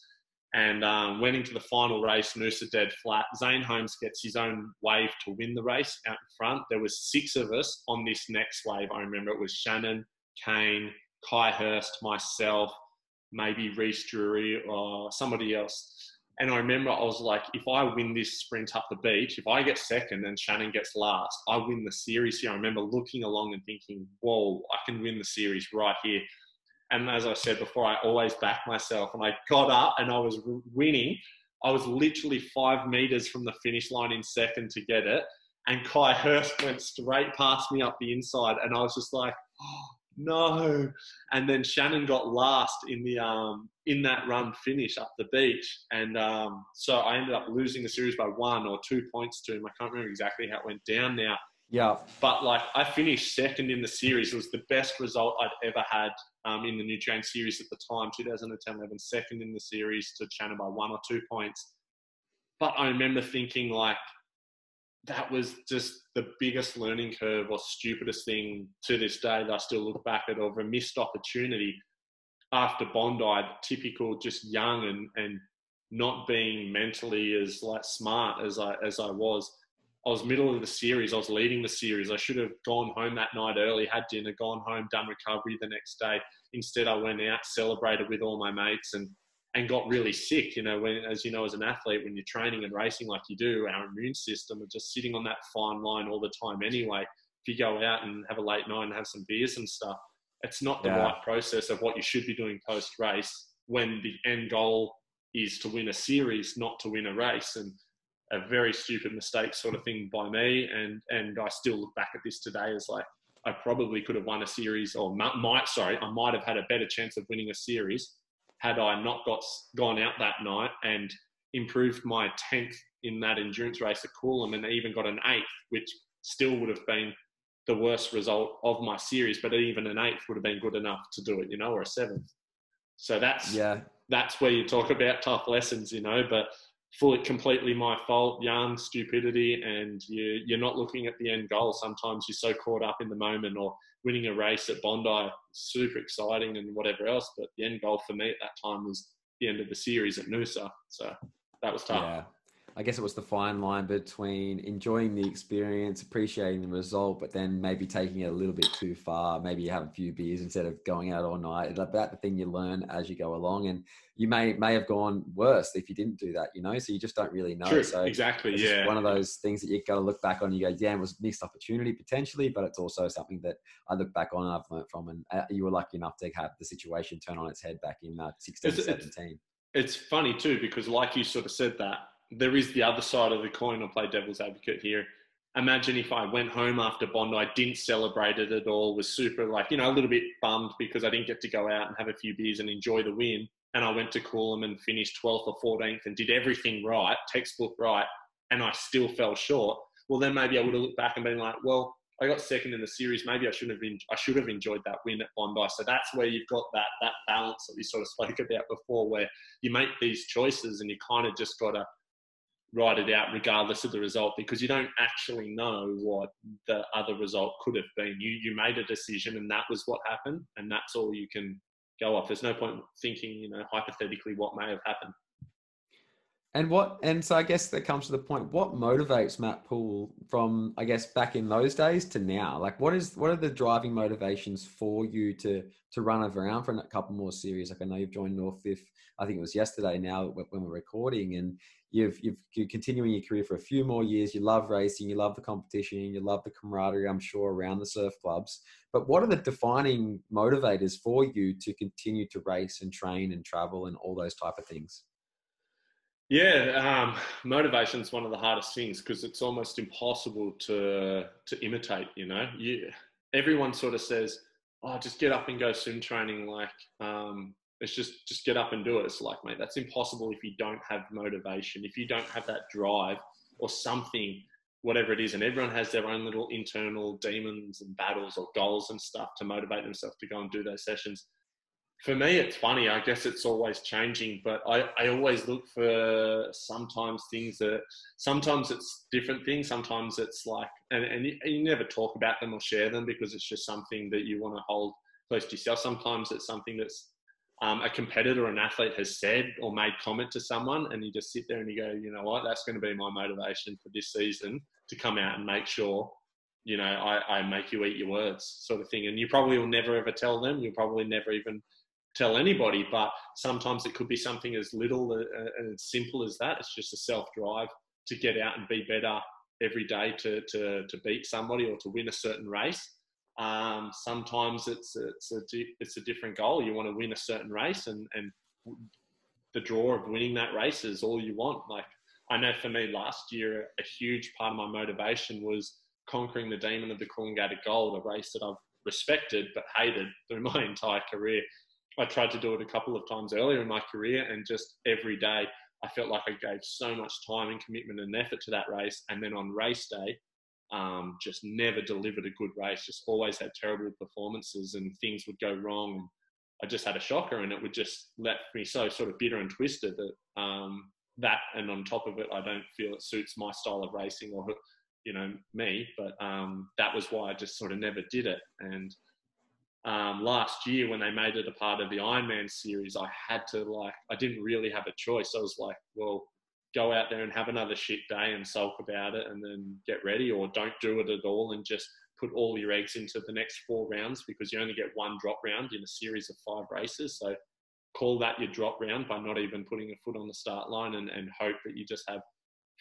Speaker 2: and um, went into the final race. Noosa dead flat. Zane Holmes gets his own wave to win the race out in front. There was six of us on this next wave. I remember it was Shannon, Caine, Ky Hurst, myself, maybe Reese Drury or somebody else. And I remember I was like, if I win this sprint up the beach, if I get second and Shannon gets last, I win the series here. I remember looking along and thinking, whoa, I can win the series right here. And as I said before, I always back myself. And I got up and I was winning. I was literally five meters from the finish line in second to get it. And Ky Hurst went straight past me up the inside. And I was just like, oh, no. And then Shannon got last in the um, in that run finish up the beach. And um, so I ended up losing the series by one or two points to him. I can't remember exactly how it went down now.
Speaker 1: Yeah.
Speaker 2: But like I finished second in the series. It was the best result I'd ever had um, in the Nutri-Grain series at the time, 2010 11, second in the series to Shannon by one or two points. But I remember thinking like that was just the biggest learning curve or stupidest thing to this day that I still look back at of a missed opportunity after Bondi, typical just young and, and not being mentally as like smart as I as I was I was middle of the series. I was leading the series. I should have gone home that night early, had dinner, gone home, done recovery the next day. Instead, I went out, celebrated with all my mates, and and got really sick. You know, when as you know, as an athlete, when you're training and racing like you do, our immune system are just sitting on that fine line all the time. Anyway, if you go out and have a late night and have some beers and stuff, it's not the yeah. right process of what you should be doing post race when the end goal is to win a series, not to win a race. And a very stupid mistake sort of thing by me. And, and I still look back at this today as like, I probably could have won a series or might, sorry, I might have had a better chance of winning a series had I not got gone out that night and improved my 10th in that endurance race at Coolum and even got an eighth, which still would have been the worst result of my series, but even an eighth would have been good enough to do it, you know, or a seventh. So that's yeah, that's where you talk about tough lessons, you know. But fully completely my fault, yarn, stupidity, and you, you're not looking at the end goal. Sometimes you're so caught up in the moment or winning a race at Bondi, super exciting and whatever else. But the end goal for me at that time was the end of the series at Noosa. So that was tough.
Speaker 1: Yeah. I guess it was the fine line between enjoying the experience, appreciating the result, but then maybe taking it a little bit too far. Maybe you have a few beers instead of going out all night. It's about the thing you learn as you go along, and you may may have gone worse if you didn't do that. You know, so you just don't really know.
Speaker 2: True,
Speaker 1: so
Speaker 2: exactly, yeah.
Speaker 1: One of those things that you got to look back on. You go, yeah, it was missed opportunity potentially, but it's also something that I look back on and I've learned from. And uh, you were lucky enough to have the situation turn on its head back in uh, 16, it's, 17.
Speaker 2: It's, it's funny too because, like you sort of said that there is the other side of the coin. I'll play devil's advocate here. Imagine if I went home after Bondi, I didn't celebrate it at all, was super like, you know, a little bit bummed because I didn't get to go out and have a few beers and enjoy the win. And I went to Coolum and finished 12th or 14th and did everything right, textbook right, and I still fell short. Well, then maybe I would have looked back and been like, well, I got second in the series. Maybe I should have been, I should have enjoyed that win at Bondi. So that's where you've got that that balance that we sort of spoke about before, where you make these choices and you kind of just got to write it out regardless of the result because you don't actually know what the other result could have been. You you made a decision and that was what happened, and that's all you can go off. There's no point thinking, you know, hypothetically what may have happened.
Speaker 1: And what and so I guess that comes to the point. What motivates Matt Poole from I guess back in those days to now? Like what is what are the driving motivations for you to to run around for a couple more series? Like I know you've joined Northcliffe. I think it was yesterday now when we're recording, and you've, you've you're continuing your career for a few more years. You love racing, you love the competition, you love the camaraderie. I'm sure around the surf clubs. But what are the defining motivators for you to continue to race and train and travel and all those type of things?
Speaker 2: Yeah, um, motivation is one of the hardest things because it's almost impossible to to imitate. You know, you, everyone sort of says, "Oh, just get up and go swim training." Like, um, it's just just get up and do it. It's like, mate, that's impossible if you don't have motivation, if you don't have that drive or something whatever it is, and everyone has their own little internal demons and battles or goals and stuff to motivate themselves to go and do those sessions. For me, it's funny. I guess it's always changing, but I, I always look for sometimes things that sometimes it's different things. Sometimes it's like, and, and you, you never talk about them or share them because it's just something that you want to hold close to yourself. Sometimes it's something that's um, a competitor or an athlete has said or made comment to someone, and you just sit there and you go, you know what, that's going to be my motivation for this season to come out and make sure, you know, I, I make you eat your words, sort of thing. And you probably will never ever tell them. You'll probably never even tell anybody. But sometimes it could be something as little and as simple as that. It's just a self drive to get out and be better every day to to to beat somebody or to win a certain race. Um, sometimes it's it's a it's a different goal. You want to win a certain race, and and the draw of winning that race is all you want. Like I know for me, last year, a huge part of my motivation was conquering the demon of the Coolangatta Gold, a race that I've respected but hated through my <laughs> entire career. I tried to do it a couple of times earlier in my career, and just every day I felt like I gave so much time and commitment and effort to that race. And then on race day, um, just never delivered a good race, just always had terrible performances and things would go wrong. I just had a shocker and it would just left me so sort of bitter and twisted that um, that and on top of it, I don't feel it suits my style of racing or, you know, me. But um, that was why I just sort of never did it. And um, last year when they made it a part of the Ironman series, I had to like, I didn't really have a choice. I was like, well, go out there and have another shit day and sulk about it and then get ready or don't do it at all and just put all your eggs into the next four rounds because you only get one drop round in a series of five races. So call that your drop round by not even putting a foot on the start line and, and hope that you just have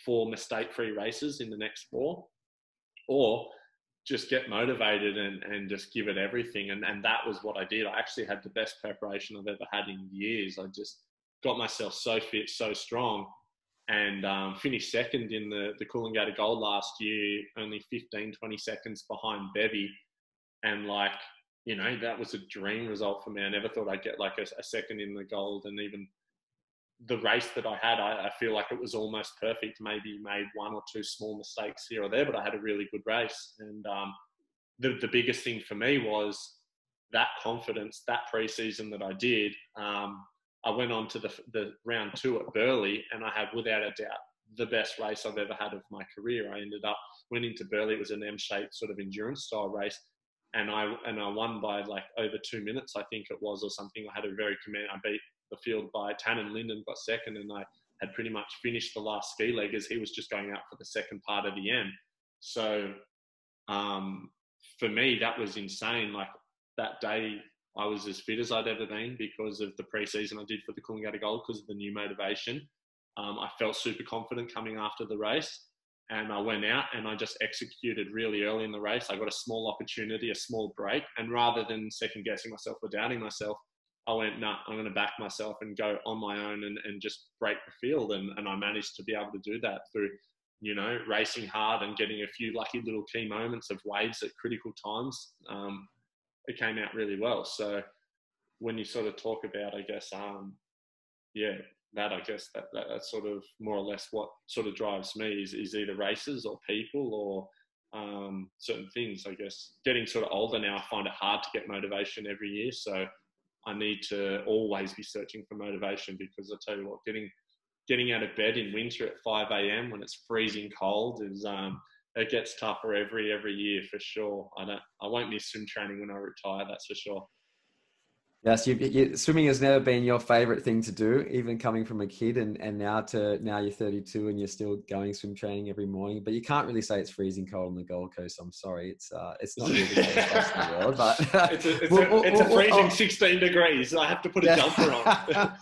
Speaker 2: four mistake free races in the next four. Or just get motivated and, and just give it everything. And, and that was what I did. I actually had the best preparation I've ever had in years. I just got myself so fit, so strong and um, finished second in the, the Coolangatta Gold last year, only 15, 20 seconds behind Bevy. And like, you know, that was a dream result for me. I never thought I'd get like a, a second in the gold. And even the race that I had, I, I, feel like it was almost perfect. Maybe made one or two small mistakes here or there, but I had a really good race. And um, the, the biggest thing for me was that confidence, that preseason that I did. Um, I went on to the, the round two at Burleigh and I had without a doubt the best race I've ever had of my career. I ended up winning to Burleigh. It was an M-shaped sort of endurance style race, and I and I won by like over two minutes, I think it was, or something. I had a very command. I beat the field by Tanyn Lyndon, got second, and I had pretty much finished the last ski leg as he was just going out for the second part of the end. So um, for me, that was insane. Like that day, I was as fit as I'd ever been because of the preseason I did for the Coolangatta Gold because of the new motivation. Um, I felt super confident coming after the race and I went out and I just executed really early in the race. I got a small opportunity, a small break, and rather than second guessing myself or doubting myself, I went, nah, I'm going to back myself and go on my own and, and just break the field. And, and I managed to be able to do that through, you know, racing hard and getting a few lucky little key moments of waves at critical times. Um, it came out really well. So when you sort of talk about, I guess, um, yeah, that I guess that, that that's sort of more or less what sort of drives me is, is either races or people or um, certain things. I guess getting sort of older now, I find it hard to get motivation every year. So I need to always be searching for motivation because I tell you what, getting getting out of bed in winter at 5 a.m. when it's freezing cold is um, it gets tougher every every year for sure. I don't I won't miss swim training when I retire. That's for sure.
Speaker 1: Yes, you, you, swimming has never been your favorite thing to do, even coming from a kid, and, and now to now you're 32 and you're still going swim training every morning. But you can't really say it's freezing cold on the Gold Coast. I'm sorry, it's uh, it's not really the best in the world, but <laughs>
Speaker 2: it's a, it's we'll, a, we'll, it's a freezing 16 degrees. I have to put a yeah. jumper
Speaker 1: on.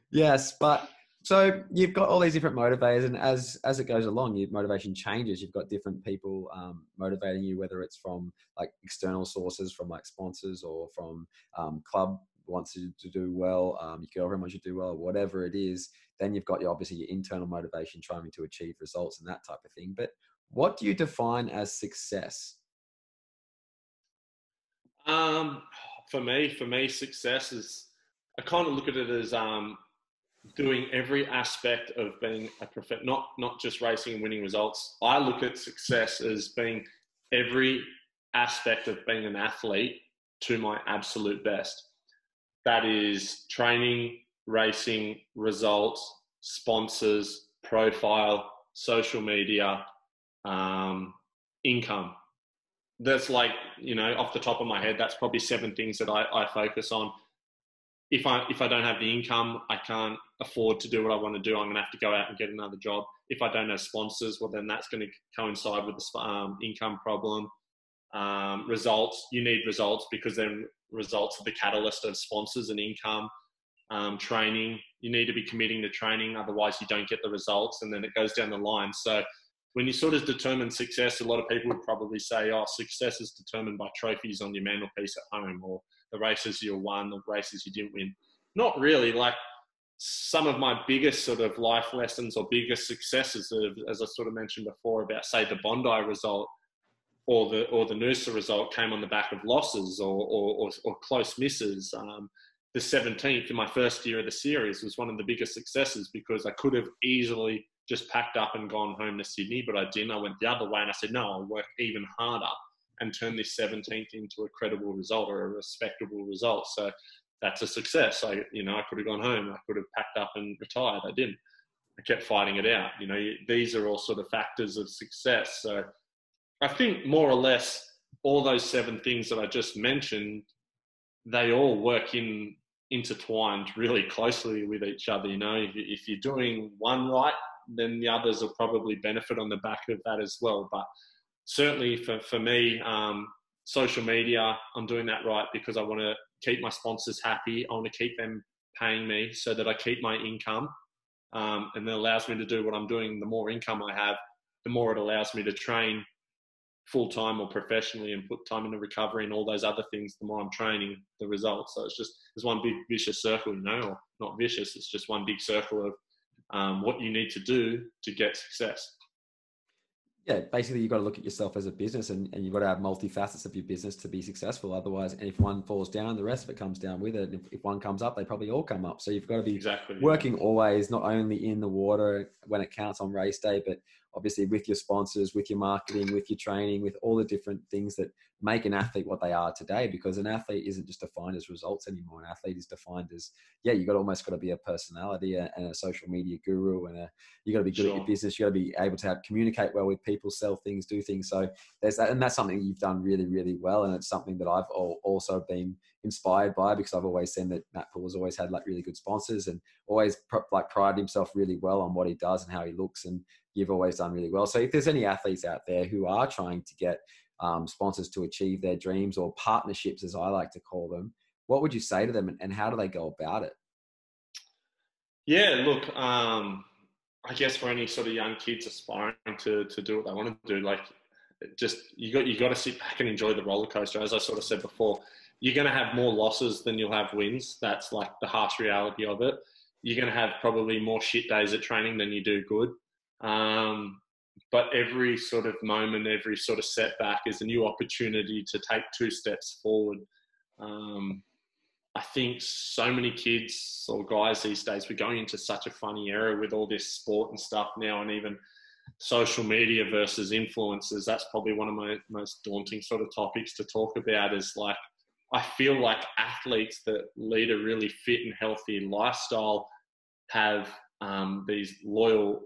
Speaker 1: <laughs> yes, but so you've got all these different motivators, and as as it goes along, your motivation changes. You've got different people um, motivating you, whether it's from like external sources, from like sponsors, or from um, club wants you to do well, um, your girlfriend wants you to do well, whatever it is. Then you've got your obviously your internal motivation, trying to achieve results and that type of thing. But what do you define as success?
Speaker 2: Um, for me, for me, success is I kind of look at it as um, doing every aspect of being a prof- not not just racing and winning results. I look at success as being every aspect of being an athlete to my absolute best. That is training, racing, results, sponsors, profile, social media, um, income. That's like, you know, off the top of my head, that's probably seven things that I, I focus on. If I if I don't have the income, I can't afford to do what I want to do. I'm going to have to go out and get another job. If I don't have sponsors, well, then that's going to coincide with the um, income problem. Um, results, you need results because then results are the catalyst of sponsors and income. Um, training, you need to be committing to training, otherwise you don't get the results, and then it goes down the line. So when you sort of determine success, a lot of people would probably say, "Oh, success is determined by trophies on your mantelpiece at home, or the races you won, the races you didn't win." Not really. Like some of my biggest sort of life lessons or biggest successes, as I sort of mentioned before, about say the Bondi result or the or the Noosa result came on the back of losses or or, or, or close misses. Um, the 17th in my first year of the series was one of the biggest successes because I could have easily just packed up and gone home to Sydney, but I didn't. I went the other way and I said, no, I'll work even harder and turn this 17th into a credible result or a respectable result. So that's a success. I, you know, I could have gone home. I could have packed up and retired. I didn't. I kept fighting it out. You know, these are all sort of factors of success. So I think more or less all those seven things that I just mentioned, they all work in intertwined really closely with each other. You know, if, if you're doing one right, then the others will probably benefit on the back of that as well. But certainly for, for me, um, social media, I'm doing that right because I want to keep my sponsors happy. I want to keep them paying me so that I keep my income. Um, and that allows me to do what I'm doing. The more income I have, the more it allows me to train full time or professionally and put time into recovery and all those other things, the more I'm training, the results. So it's just there's one big vicious circle, you know, or not vicious. It's just one big circle of um, what you need to do to get success.
Speaker 1: Yeah, basically you've got to look at yourself as a business and, and you've got to have multifacets of your business to be successful. Otherwise, and if one falls down, the rest of it comes down with it. If, if one comes up, they probably all come up. So you've got to be
Speaker 2: exactly,
Speaker 1: working yeah. always, not only in the water when it counts on race day, but obviously with your sponsors, with your marketing, with your training, with all the different things that make an athlete what they are today. Because an athlete isn't just defined as results anymore. An athlete is defined as yeah, you've got almost got to be a personality and a social media guru, and a, you got to be good sure. at your business. You've got to be able to have, communicate well with people, sell things, do things. So there's that, and that's something you've done really, really well, and it's something that I've also been inspired by because I've always seen that Matt Poole has always had like really good sponsors and always like prided himself really well on what he does and how he looks and you've always done really well. So if there's any athletes out there who are trying to get um, sponsors to achieve their dreams or partnerships, as I like to call them, what would you say to them and how do they go about it?
Speaker 2: Yeah, look, um, I guess for any sort of young kids aspiring to, to do what they want to do, like just you got you got to sit back and enjoy the roller coaster. As I sort of said before, you're going to have more losses than you'll have wins. That's like the harsh reality of it. You're going to have probably more shit days at training than you do good. Um, but every sort of moment, every sort of setback is a new opportunity to take two steps forward. Um, I think so many kids or guys these days, we're going into such a funny era with all this sport and stuff now, and even social media versus influencers. That's probably one of my most daunting sort of topics to talk about. Is like, I feel like athletes that lead a really fit and healthy lifestyle have um, these loyal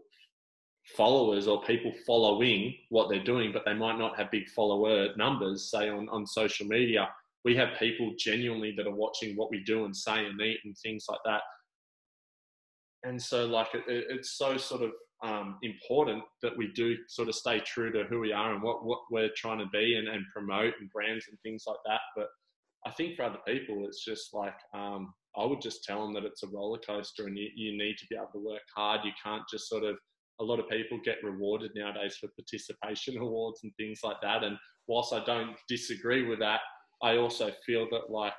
Speaker 2: followers or people following what they're doing, but they might not have big follower numbers, say on, on social media. We have people genuinely that are watching what we do and say and eat and things like that. And so, like, it, it's so sort of um, important that we do sort of stay true to who we are and what, what we're trying to be and, and promote and brands and things like that. But I think for other people, it's just like, um, I would just tell them that it's a roller coaster and you, you need to be able to work hard. You can't just sort of a lot of people get rewarded nowadays for participation <laughs> awards and things like that. And whilst I don't disagree with that, I also feel that like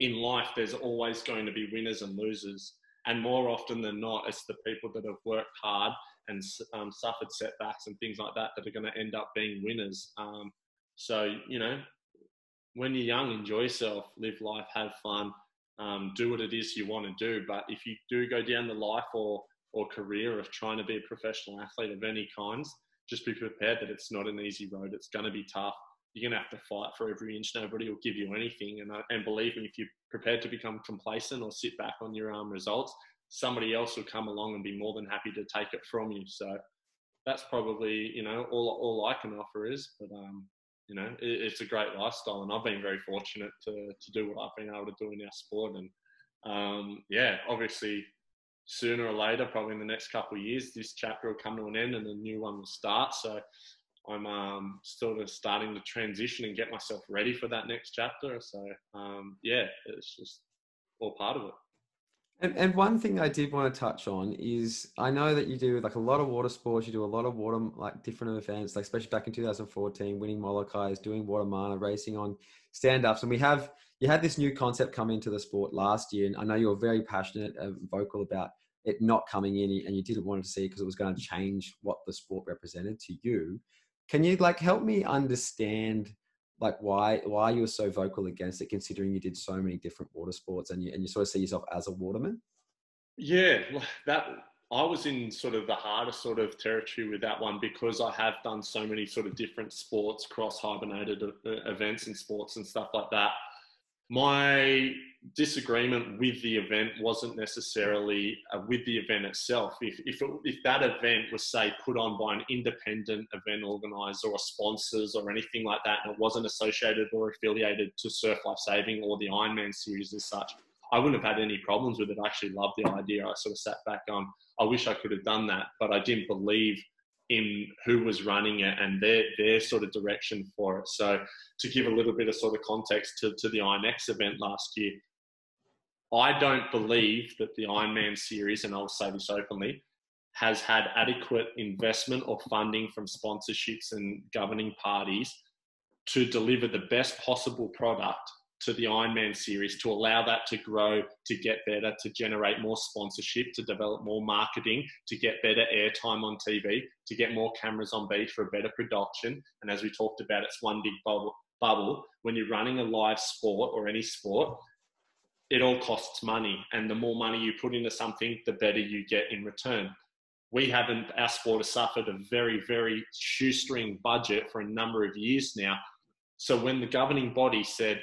Speaker 2: in life, there's always going to be winners and losers. And more often than not, it's the people that have worked hard and um, suffered setbacks and things like that that are going to end up being winners. Um, so, you know, when you're young, enjoy yourself, live life, have fun. um, do what it is you want to do. But if you do go down the life or or career of trying to be a professional athlete of any kinds, just be prepared that it's not an easy road. It's going to be tough. You're going to have to fight for every inch. Nobody will give you anything. And, uh, and believe me, if you're prepared to become complacent or sit back on your um, results, somebody else will come along and be more than happy to take it from you. So that's probably, you know, all, all I can offer is, but, um, you know, it, it's a great lifestyle. And I've been very fortunate to, to do what I've been able to do in our sport. And um, yeah, obviously sooner or later, probably in the next couple of years, this chapter will come to an end and a new one will start. So I'm um, sort of starting to transition and get myself ready for that next chapter. So um, yeah, it's just all part of it.
Speaker 1: And, and one thing I did want to touch on is I know that you do like a lot of water sports. You do a lot of water, like different events, like especially back in 2014, winning Molokais, doing water mana, racing on stand ups. And we have, you had this new concept come into the sport last year. And I know you were very passionate and vocal about it not coming in and you didn't want to see because it was going to change what the sport represented to you. Can you like help me understand like why why you were so vocal against it considering you did so many different water sports and you and you sort of see yourself as a waterman?
Speaker 2: Yeah, that I was in sort of the hardest sort of territory with that one because I have done so many sort of different sports, cross hibernated uh, events and sports and stuff like that my disagreement with the event wasn't necessarily uh, with the event itself. If, if, it, if that event was, say, put on by an independent event organizer or sponsors or anything like that, and it wasn't associated or affiliated to Surf Life Saving or the Ironman series as such, I wouldn't have had any problems with it. I actually loved the idea. I sort of sat back on, I wish I could have done that, but I didn't believe in who was running it and their their sort of direction for it. So to give a little bit of sort of context to, to the IronX event last year, I don't believe that the Ironman series, and I'll say this openly, has had adequate investment or funding from sponsorships and governing parties to deliver the best possible product to the Ironman series to allow that to grow, to get better, to generate more sponsorship, to develop more marketing, to get better airtime on TV, to get more cameras on beach for a better production. And as we talked about, it's one big bubble. Bubble. When you're running a live sport or any sport, it all costs money, and the more money you put into something, the better you get in return. We haven't. Our sport has suffered a very, very shoestring budget for a number of years now. So when the governing body said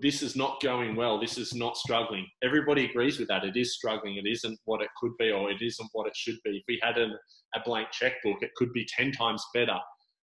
Speaker 2: this is not going well. This is not struggling. Everybody agrees with that. It is struggling. It isn't what it could be, or it isn't what it should be. If we had an, a blank checkbook, it could be 10 times better.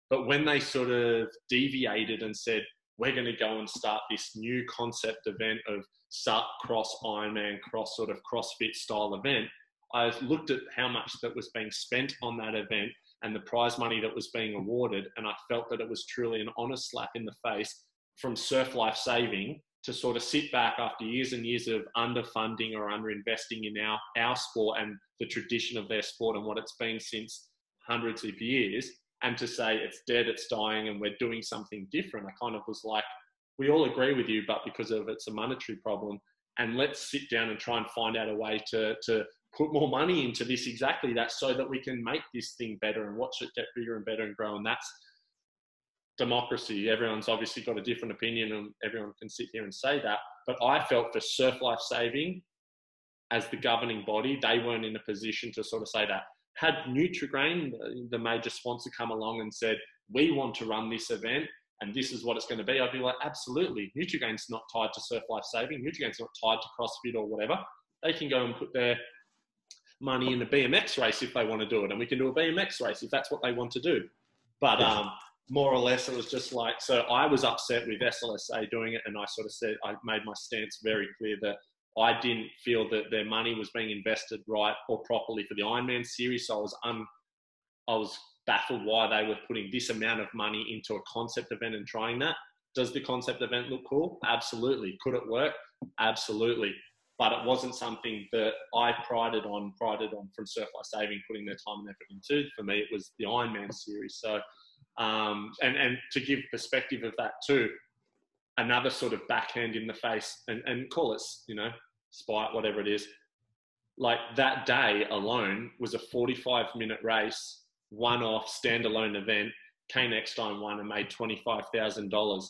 Speaker 2: But when they sort of deviated and said, we're going to go and start this new concept event of SUT, cross Ironman, cross sort of CrossFit style event, I looked at how much that was being spent on that event and the prize money that was being awarded, and I felt that it was truly an honest slap in the face from surf life saving to sort of sit back after years and years of underfunding or underinvesting in our, our sport and the tradition of their sport and what it's been since hundreds of years and to say it's dead, it's dying, and we're doing something different. I kind of was like, we all agree with you, but because of it's a monetary problem, and let's sit down and try and find out a way to to put more money into this exactly that so that we can make this thing better and watch it get bigger and better and grow. And that's democracy. Everyone's obviously got a different opinion, and everyone can sit here and say that. But I felt for Surf Life Saving, as the governing body, they weren't in a position to sort of say that. Had Nutri-Grain, the major sponsor, come along and said, "We want to run this event." And this is what it's going to be. I'd be like, absolutely. Nutri-Grain's not tied to Surf Life Saving. Nutri-Grain's not tied to CrossFit or whatever. They can go and put their money in a BMX race if they want to do it, and we can do a BMX race if that's what they want to do. But um, more or less, it was just like, so I was upset with SLSA doing it, and I sort of said, I made my stance very clear that I didn't feel that their money was being invested right or properly for the Ironman series. So I was un, I was baffled why they were putting this amount of money into a concept event and trying that. Does the concept event look cool? Absolutely. Could it work? Absolutely. But it wasn't something that I prided on, prided on from Surf Life Saving, putting their time and effort into. For me, it was the Ironman series. So um, and, and to give perspective of that too, another sort of backhand in the face and, and call it, you know, spite, whatever it is. Like that day alone was a 45 minute race, one off standalone event. Caine Eckstein won and made $25,000.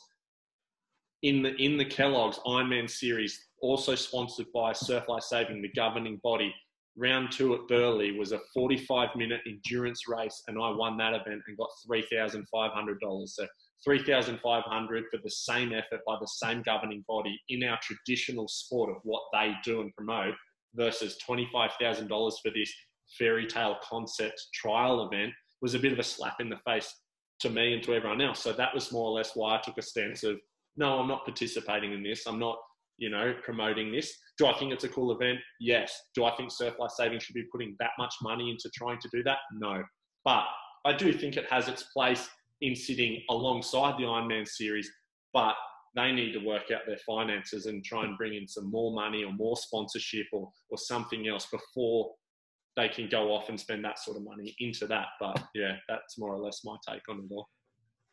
Speaker 2: in the in the Kellogg's Ironman series, also sponsored by Surf Life Saving, the governing body. Round two at Burleigh was a 45 minute endurance race, and I won that event and got $3,500. So 3,500 for the same effort by the same governing body in our traditional sport of what they do and promote versus $25,000 for this fairy tale concept trial event was a bit of a slap in the face to me and to everyone else. So that was more or less why I took a stance of, no, I'm not participating in this. I'm not, you know, promoting this. Do I think it's a cool event? Yes. Do I think Surf Life Saving should be putting that much money into trying to do that? No. But I do think it has its place in sitting alongside the Ironman series, but they need to work out their finances and try and bring in some more money or more sponsorship or, or something else before they can go off and spend that sort of money into that. But yeah, that's more or less my take on it all.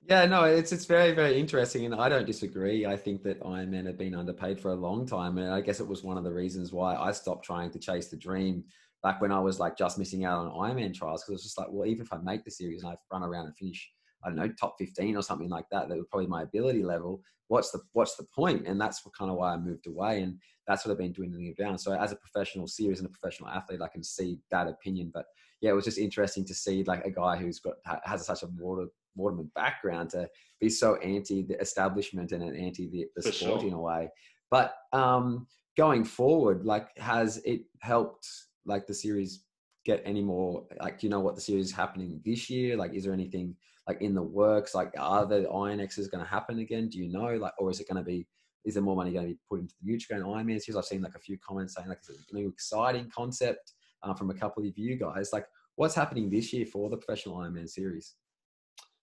Speaker 1: Yeah, no, it's it's very very interesting, and I don't disagree. I think that Ironman have been underpaid for a long time, and I guess it was one of the reasons why I stopped trying to chase the dream back when I was like just missing out on Ironman trials because it was just like, well, even if I make the series and I run around and finish I don't know, top 15 or something like that, that was probably my ability level. What's the, what's the point? And that's what kind of why I moved away. And that's what I've been dwindling it down. So as a professional series and a professional athlete, I can see that opinion. But yeah, it was just interesting to see like a guy who's got, has such a water, Waterman background to be so anti the establishment and an anti the, the sport sure. in a way. But um, going forward, like, has it helped like the series get any more? Like, do you know what the series is happening this year? Like, is there anything like in the works? Like, are the Iron X's going to happen again? Do you know? Like, or is it going to be? Is there more money going to be put into the Nutri-Grain Ironman series? I've seen like a few comments saying like it's a new exciting concept uh, from a couple of you guys. Like, what's happening this year for the professional Ironman series?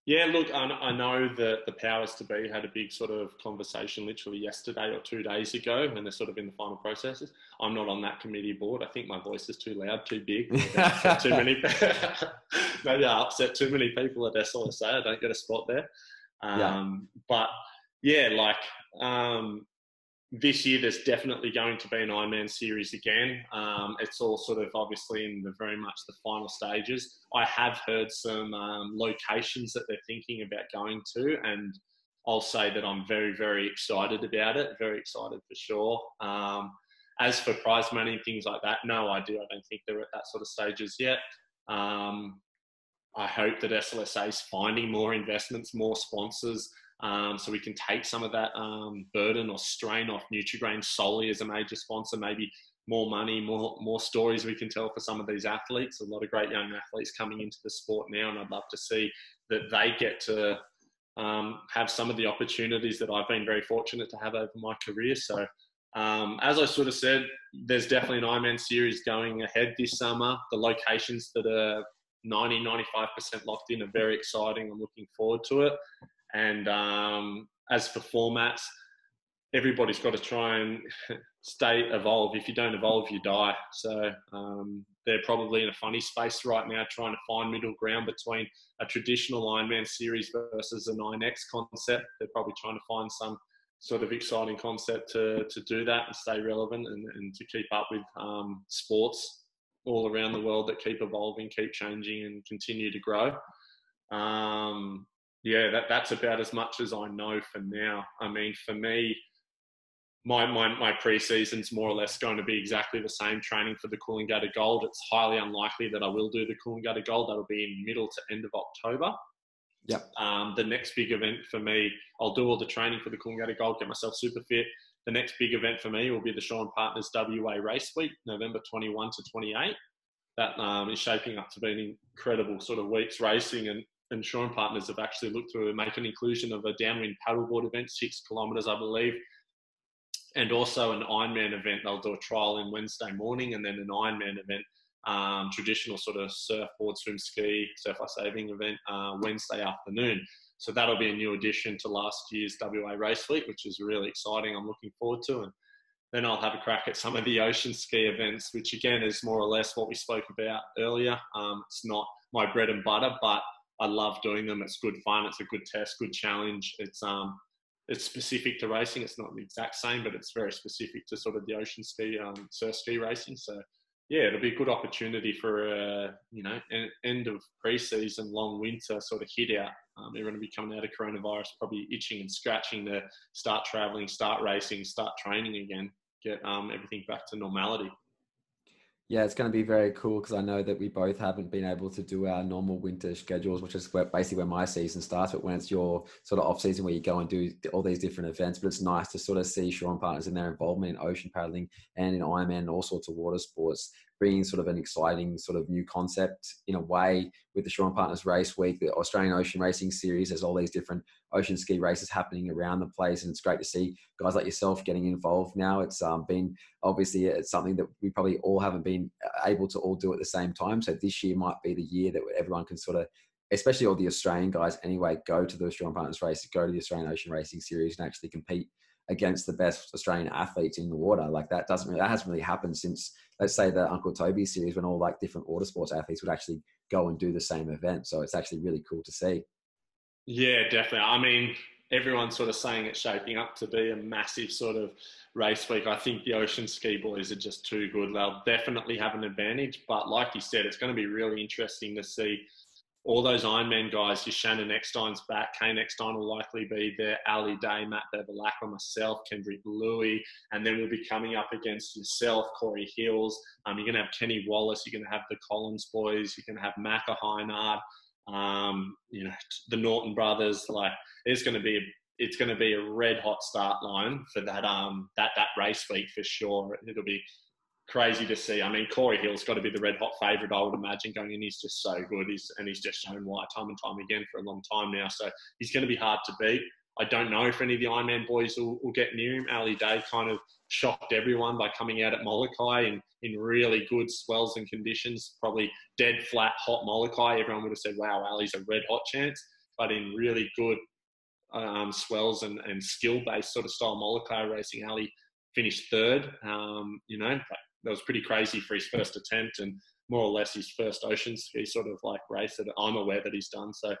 Speaker 2: Yeah, look, I know that the powers to be had a big sort of conversation literally yesterday or two days ago, and they're sort of in the final processes. I'm not on that committee board. I think my voice is too loud, too big, too many. <laughs> <laughs> maybe I upset too many people at SLSA. I don't get a spot there. Um, yeah. But yeah, like um, this year there's definitely going to be an Ironman series again. Um, it's all sort of obviously in the very much the final stages. I have heard some um, locations that they're thinking about going to, and I'll say that I'm very very excited about it. Very excited for sure. Um, as for prize money and things like that, no idea. I don't think they're at that sort of stages yet. Um, I hope that SLSA is finding more investments, more sponsors, um, so we can take some of that um, burden or strain off Nutri-Grain solely as a major sponsor. Maybe more money, more more stories we can tell for some of these athletes. A lot of great young athletes coming into the sport now, and I'd love to see that they get to um, have some of the opportunities that I've been very fortunate to have over my career. So. Um, as I sort of said, there's definitely an Ironman series going ahead this summer. The locations that are 90, 95% locked in are very exciting. I'm looking forward to it. And um, as for formats, everybody's got to try and <laughs> stay evolve. If you don't evolve, you die. So um, they're probably in a funny space right now, trying to find middle ground between a traditional Ironman series versus a IronX concept. They're probably trying to find some sort of exciting concept to, to do that and stay relevant and, and to keep up with um, sports all around the world that keep evolving, keep changing, and continue to grow. Um, yeah, that, that's about as much as I know for now. I mean, for me, my, my, my pre-season's more or less going to be exactly the same training for the Coolangatta Gold. It's highly unlikely that I will do the Coolangatta Gold. That'll be in middle to end of October.
Speaker 1: Yep.
Speaker 2: Um, the next big event for me, I'll do all the training for the Coolangatta Gold, get myself super fit. The next big event for me will be the and Partners WA Race Week, November 21 to 28. That um, is shaping up to be an incredible sort of weeks racing, and, and and Partners have actually looked to make an inclusion of a downwind paddleboard event, six kilometres, I believe, and also an Ironman event. They'll do a trial in Wednesday morning, and then an Ironman event um, traditional sort of surfboard, swim, ski, surf life saving event uh, Wednesday afternoon. So that'll be a new addition to last year's WA Race Week, which is really exciting. I'm looking forward to. And then I'll have a crack at some of the ocean ski events, which again is more or less what we spoke about earlier. Um, it's not my bread and butter, but I love doing them. It's good fun. It's a good test, good challenge. It's um, it's specific to racing. It's not the exact same, but it's very specific to sort of the ocean ski, um, surf ski racing. So yeah, it'll be a good opportunity for a you know an end of pre-season, long winter sort of hit out Um, everyone will be coming out of coronavirus, probably itching and scratching to start traveling, start racing, start training again, get um, everything back to normality.
Speaker 1: Yeah, it's going to be very cool because I know that we both haven't been able to do our normal winter schedules, which is where, basically where my season starts. But when it's your sort of off season where you go and do all these different events, but it's nice to sort of see Shaw Partners in their involvement in ocean paddling and in Ironman and all sorts of water sports bringing sort of an exciting sort of new concept in a way with the Shaw Partners Race Week, the Australian Ocean Racing Series. There's all these different ocean ski races happening around the place, and it's great to see guys like yourself getting involved now. It's um, been obviously it's something that we probably all haven't been able to all do at the same time. So this year might be the year that everyone can sort of especially all the Australian guys anyway, go to the Australian Partners race, go to the Australian Ocean Racing Series and actually compete against the best Australian athletes in the water. Like that doesn't really, that hasn't really happened since let's say the Uncle Toby series when all like different water sports athletes would actually go and do the same event. So it's actually really cool to see.
Speaker 2: Yeah, definitely. I mean, everyone's sort of saying it's shaping up to be a massive sort of race week. I think the Ocean Ski boys are just too good. They'll definitely have an advantage. But like you said, it's going to be really interesting to see all those Ironman guys, your Shannon Eckstein's back, Caine Eckstein will likely be there, Ali Day, Matt Bevilacqua, myself, Kendrick Louis, and then we'll be coming up against yourself, Cory Hills. Um, you're going to have Kenny Wallace, you're going to have the Collins boys, you're going to have Macca Heinard, um, you know, the Norton brothers. Like, it's going to be a it's going to be a red hot start line for that um that that race week for sure. It'll be crazy to see. I mean, Cory Hill's got to be the red hot favourite, I would imagine, going in. He's just so good. He's, and he's just shown why time and time again for a long time now. So he's going to be hard to beat. I don't know if any of the Ironman boys will, will get near him. Ali Day kind of shocked everyone by coming out at Molokai in, in really good swells and conditions, probably dead flat, hot Molokai. Everyone would have said, wow, Ali's a red hot chance. But in really good um, swells and, and skill based sort of style Molokai racing, Ali finished third. Um, you know, that was pretty crazy for his first attempt and more or less his first ocean ski sort of like race that I'm aware that he's done. So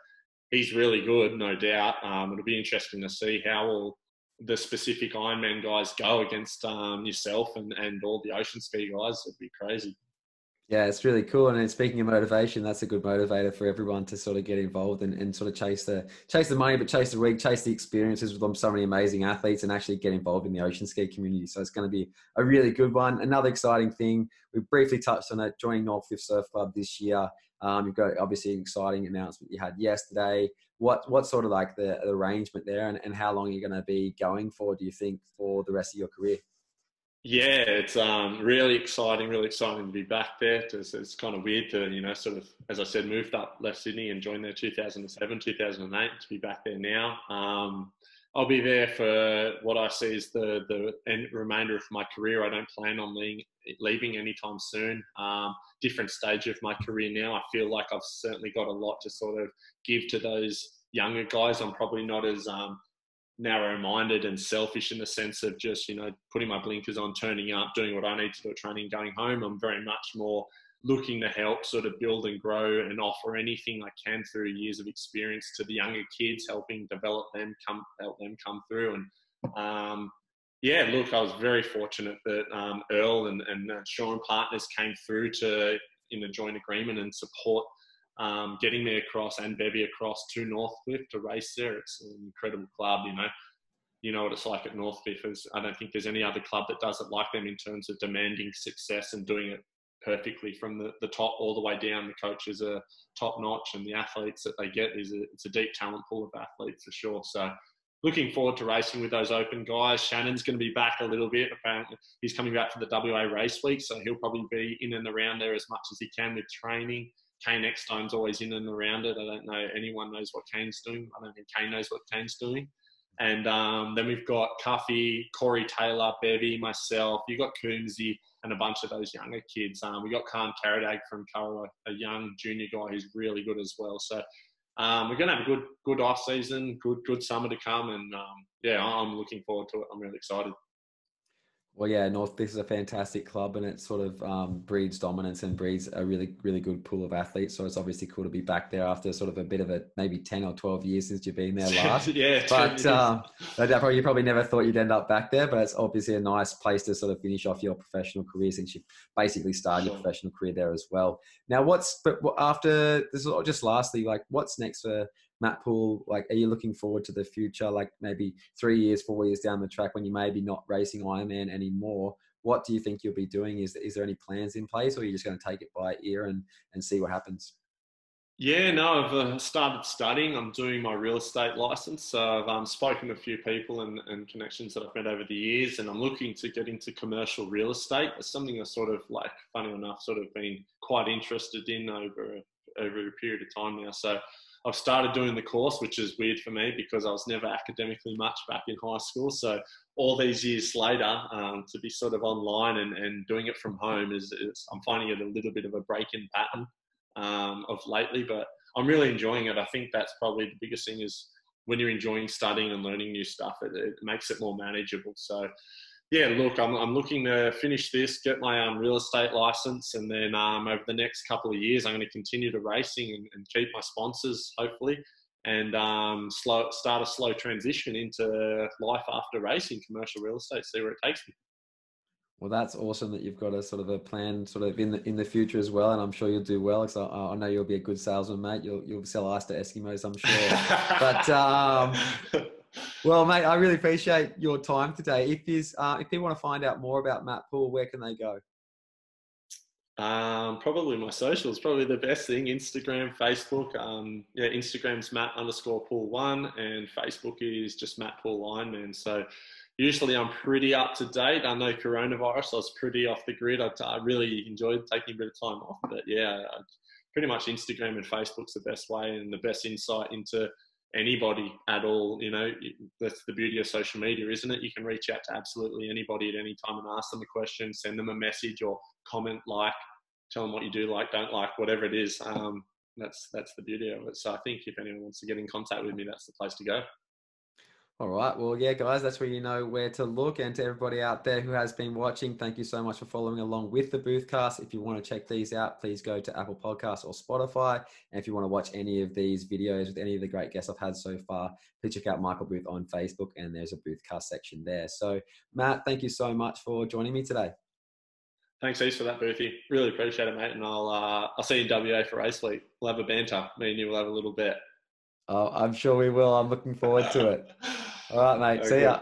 Speaker 2: he's really good, no doubt. Um, it'll be interesting to see how all the specific Ironman guys go against um, yourself and, and all the ocean ski guys. It'd be crazy.
Speaker 1: Yeah, it's really cool. And speaking of motivation, that's a good motivator for everyone to sort of get involved and, and sort of chase the chase the money, but chase the week, chase the experiences with so many amazing athletes and actually get involved in the ocean ski community. So it's going to be a really good one. Another exciting thing, we briefly touched on it, joining Northcliffe Surf Club this year. Um, you've got obviously an exciting announcement you had yesterday. What what sort of like the, the arrangement there and, and how long are you going to be going for, do you think, for the rest of your career?
Speaker 2: Yeah, it's um, really exciting, really exciting to be back there. It's, it's kind of weird to, you know, sort of, as I said, moved up, left Sydney and joined there 2007, 2008 to be back there now. Um, I'll be there for what I see as the, the remainder of my career. I don't plan on leaving, leaving anytime soon. Um, different stage of my career now. I feel like I've certainly got a lot to sort of give to those younger guys. I'm probably not as um, narrow minded and selfish in the sense of just, you know, putting my blinkers on, turning up, doing what I need to do training, going home. I'm very much more looking to help sort of build and grow and offer anything I can through years of experience to the younger kids, helping develop them, come help them come through. And um, yeah, look, I was very fortunate that um, Earl and, and uh, Shaw Partners came through to in a joint agreement and support um, getting me across and Bevy across to Northcliffe to race there. It's an incredible club, you know. You know what it's like at Northcliffe. I don't think there's any other club that does it like them in terms of demanding success and doing it perfectly from the, the top all the way down. The coaches are top notch, and the athletes that they get is a, it's a deep talent pool of athletes for sure. So looking forward to racing with those open guys. Shannon's going to be back a little bit. Apparently, he's coming back for the WA race week, so he'll probably be in and around there as much as he can with training. Caine Eckstein's always in and around it. I don't know anyone knows what Caine's doing. I don't think Caine knows what Caine's doing. And um, then we've got Cuffy, Corey Taylor, Bevy, myself. You've got Coombsy and a bunch of those younger kids. Um, we got Khan Karadag from Kurrawa, a young junior guy who's really good as well. So um, we're going to have a good good off season, good good summer to come, and um, yeah, I'm looking forward to it. I'm really excited.
Speaker 1: Well, yeah, North. This is a fantastic club, and it sort of um, breeds dominance and breeds a really, really good pool of athletes. So it's obviously cool to be back there after sort of a bit of a maybe ten or twelve years since you've been there <laughs> last.
Speaker 2: yeah,
Speaker 1: but um, you probably never thought you'd end up back there. But it's obviously a nice place to sort of finish off your professional career since you basically started sure. your professional career there as well. Now, what's but after this? Is Just lastly, like what's next for Matt Poole, like, are you looking forward to the future? Like maybe three years, four years down the track when you may be not racing Ironman anymore. What do you think you'll be doing? Is is there any plans in place, or are you just going to take it by ear and and see what happens?
Speaker 2: Yeah, no, I've uh, started studying. I'm doing my real estate license. So I've um, spoken to a few people and, and, connections that I've met over the years, and I'm looking to get into commercial real estate. It's something I sort of like, funny enough, sort of been quite interested in over over a period of time now. So I've started doing the course, which is weird for me because I was never academically much back in high school. So all these years later, um, to be sort of online and, and doing it from home is, is I'm finding it a little bit of a break in pattern um, of lately, but I'm really enjoying it. I think that's probably the biggest thing is when you're enjoying studying and learning new stuff, it, it makes it more manageable. So, yeah, look, I'm, I'm looking to finish this, get my um, real estate license, and then um, over the next couple of years, I'm going to continue to racing and, and keep my sponsors, hopefully, and um, slow, start a slow transition into life after racing, commercial real estate, see where it takes me.
Speaker 1: Well, that's awesome that you've got a sort of a plan, sort of in the in the future as well, and I'm sure you'll do well. Because I, I know you'll be a good salesman, mate. You'll you'll sell ice to Eskimos, I'm sure. <laughs> but um, well, mate, I really appreciate your time today. If is uh, if people want to find out more about Matt Poole, where can they go?
Speaker 2: Um, probably my socials, probably the best thing. Instagram, Facebook. Um, yeah, Instagram's Matt underscore Poole one, and Facebook is just Matt Poole Ironman. So usually I'm pretty up to date. I know coronavirus, I was pretty off the grid. I, I really enjoyed taking a bit of time off, but yeah, pretty much Instagram and Facebook's the best way and the best insight into anybody at all. You know, that's the beauty of social media, isn't it? You can reach out to absolutely anybody at any time and ask them a question, send them a message, or comment, like, tell them what you do like, don't like, whatever it is. Um, that's that's the beauty of it. So I think if anyone wants to get in contact with me, that's the place to go.
Speaker 1: All right. Well, yeah, guys, that's where you know where to look. And to everybody out there who has been watching, thank you so much for following along with the Boothcast. If you want to check these out, please go to Apple Podcasts or Spotify. And if you want to watch any of these videos with any of the great guests I've had so far, please check out Michael Booth on Facebook and there's a Boothcast section there. So, Matt, thank you so much for joining me today.
Speaker 2: Thanks, East, for that, Boothie. Really appreciate it, mate. And I'll uh, I'll see you in WA for race week. We'll have a banter. Me and you will have a little bit.
Speaker 1: Oh, I'm sure we will. I'm looking forward to it. All right, mate. Okay. See ya.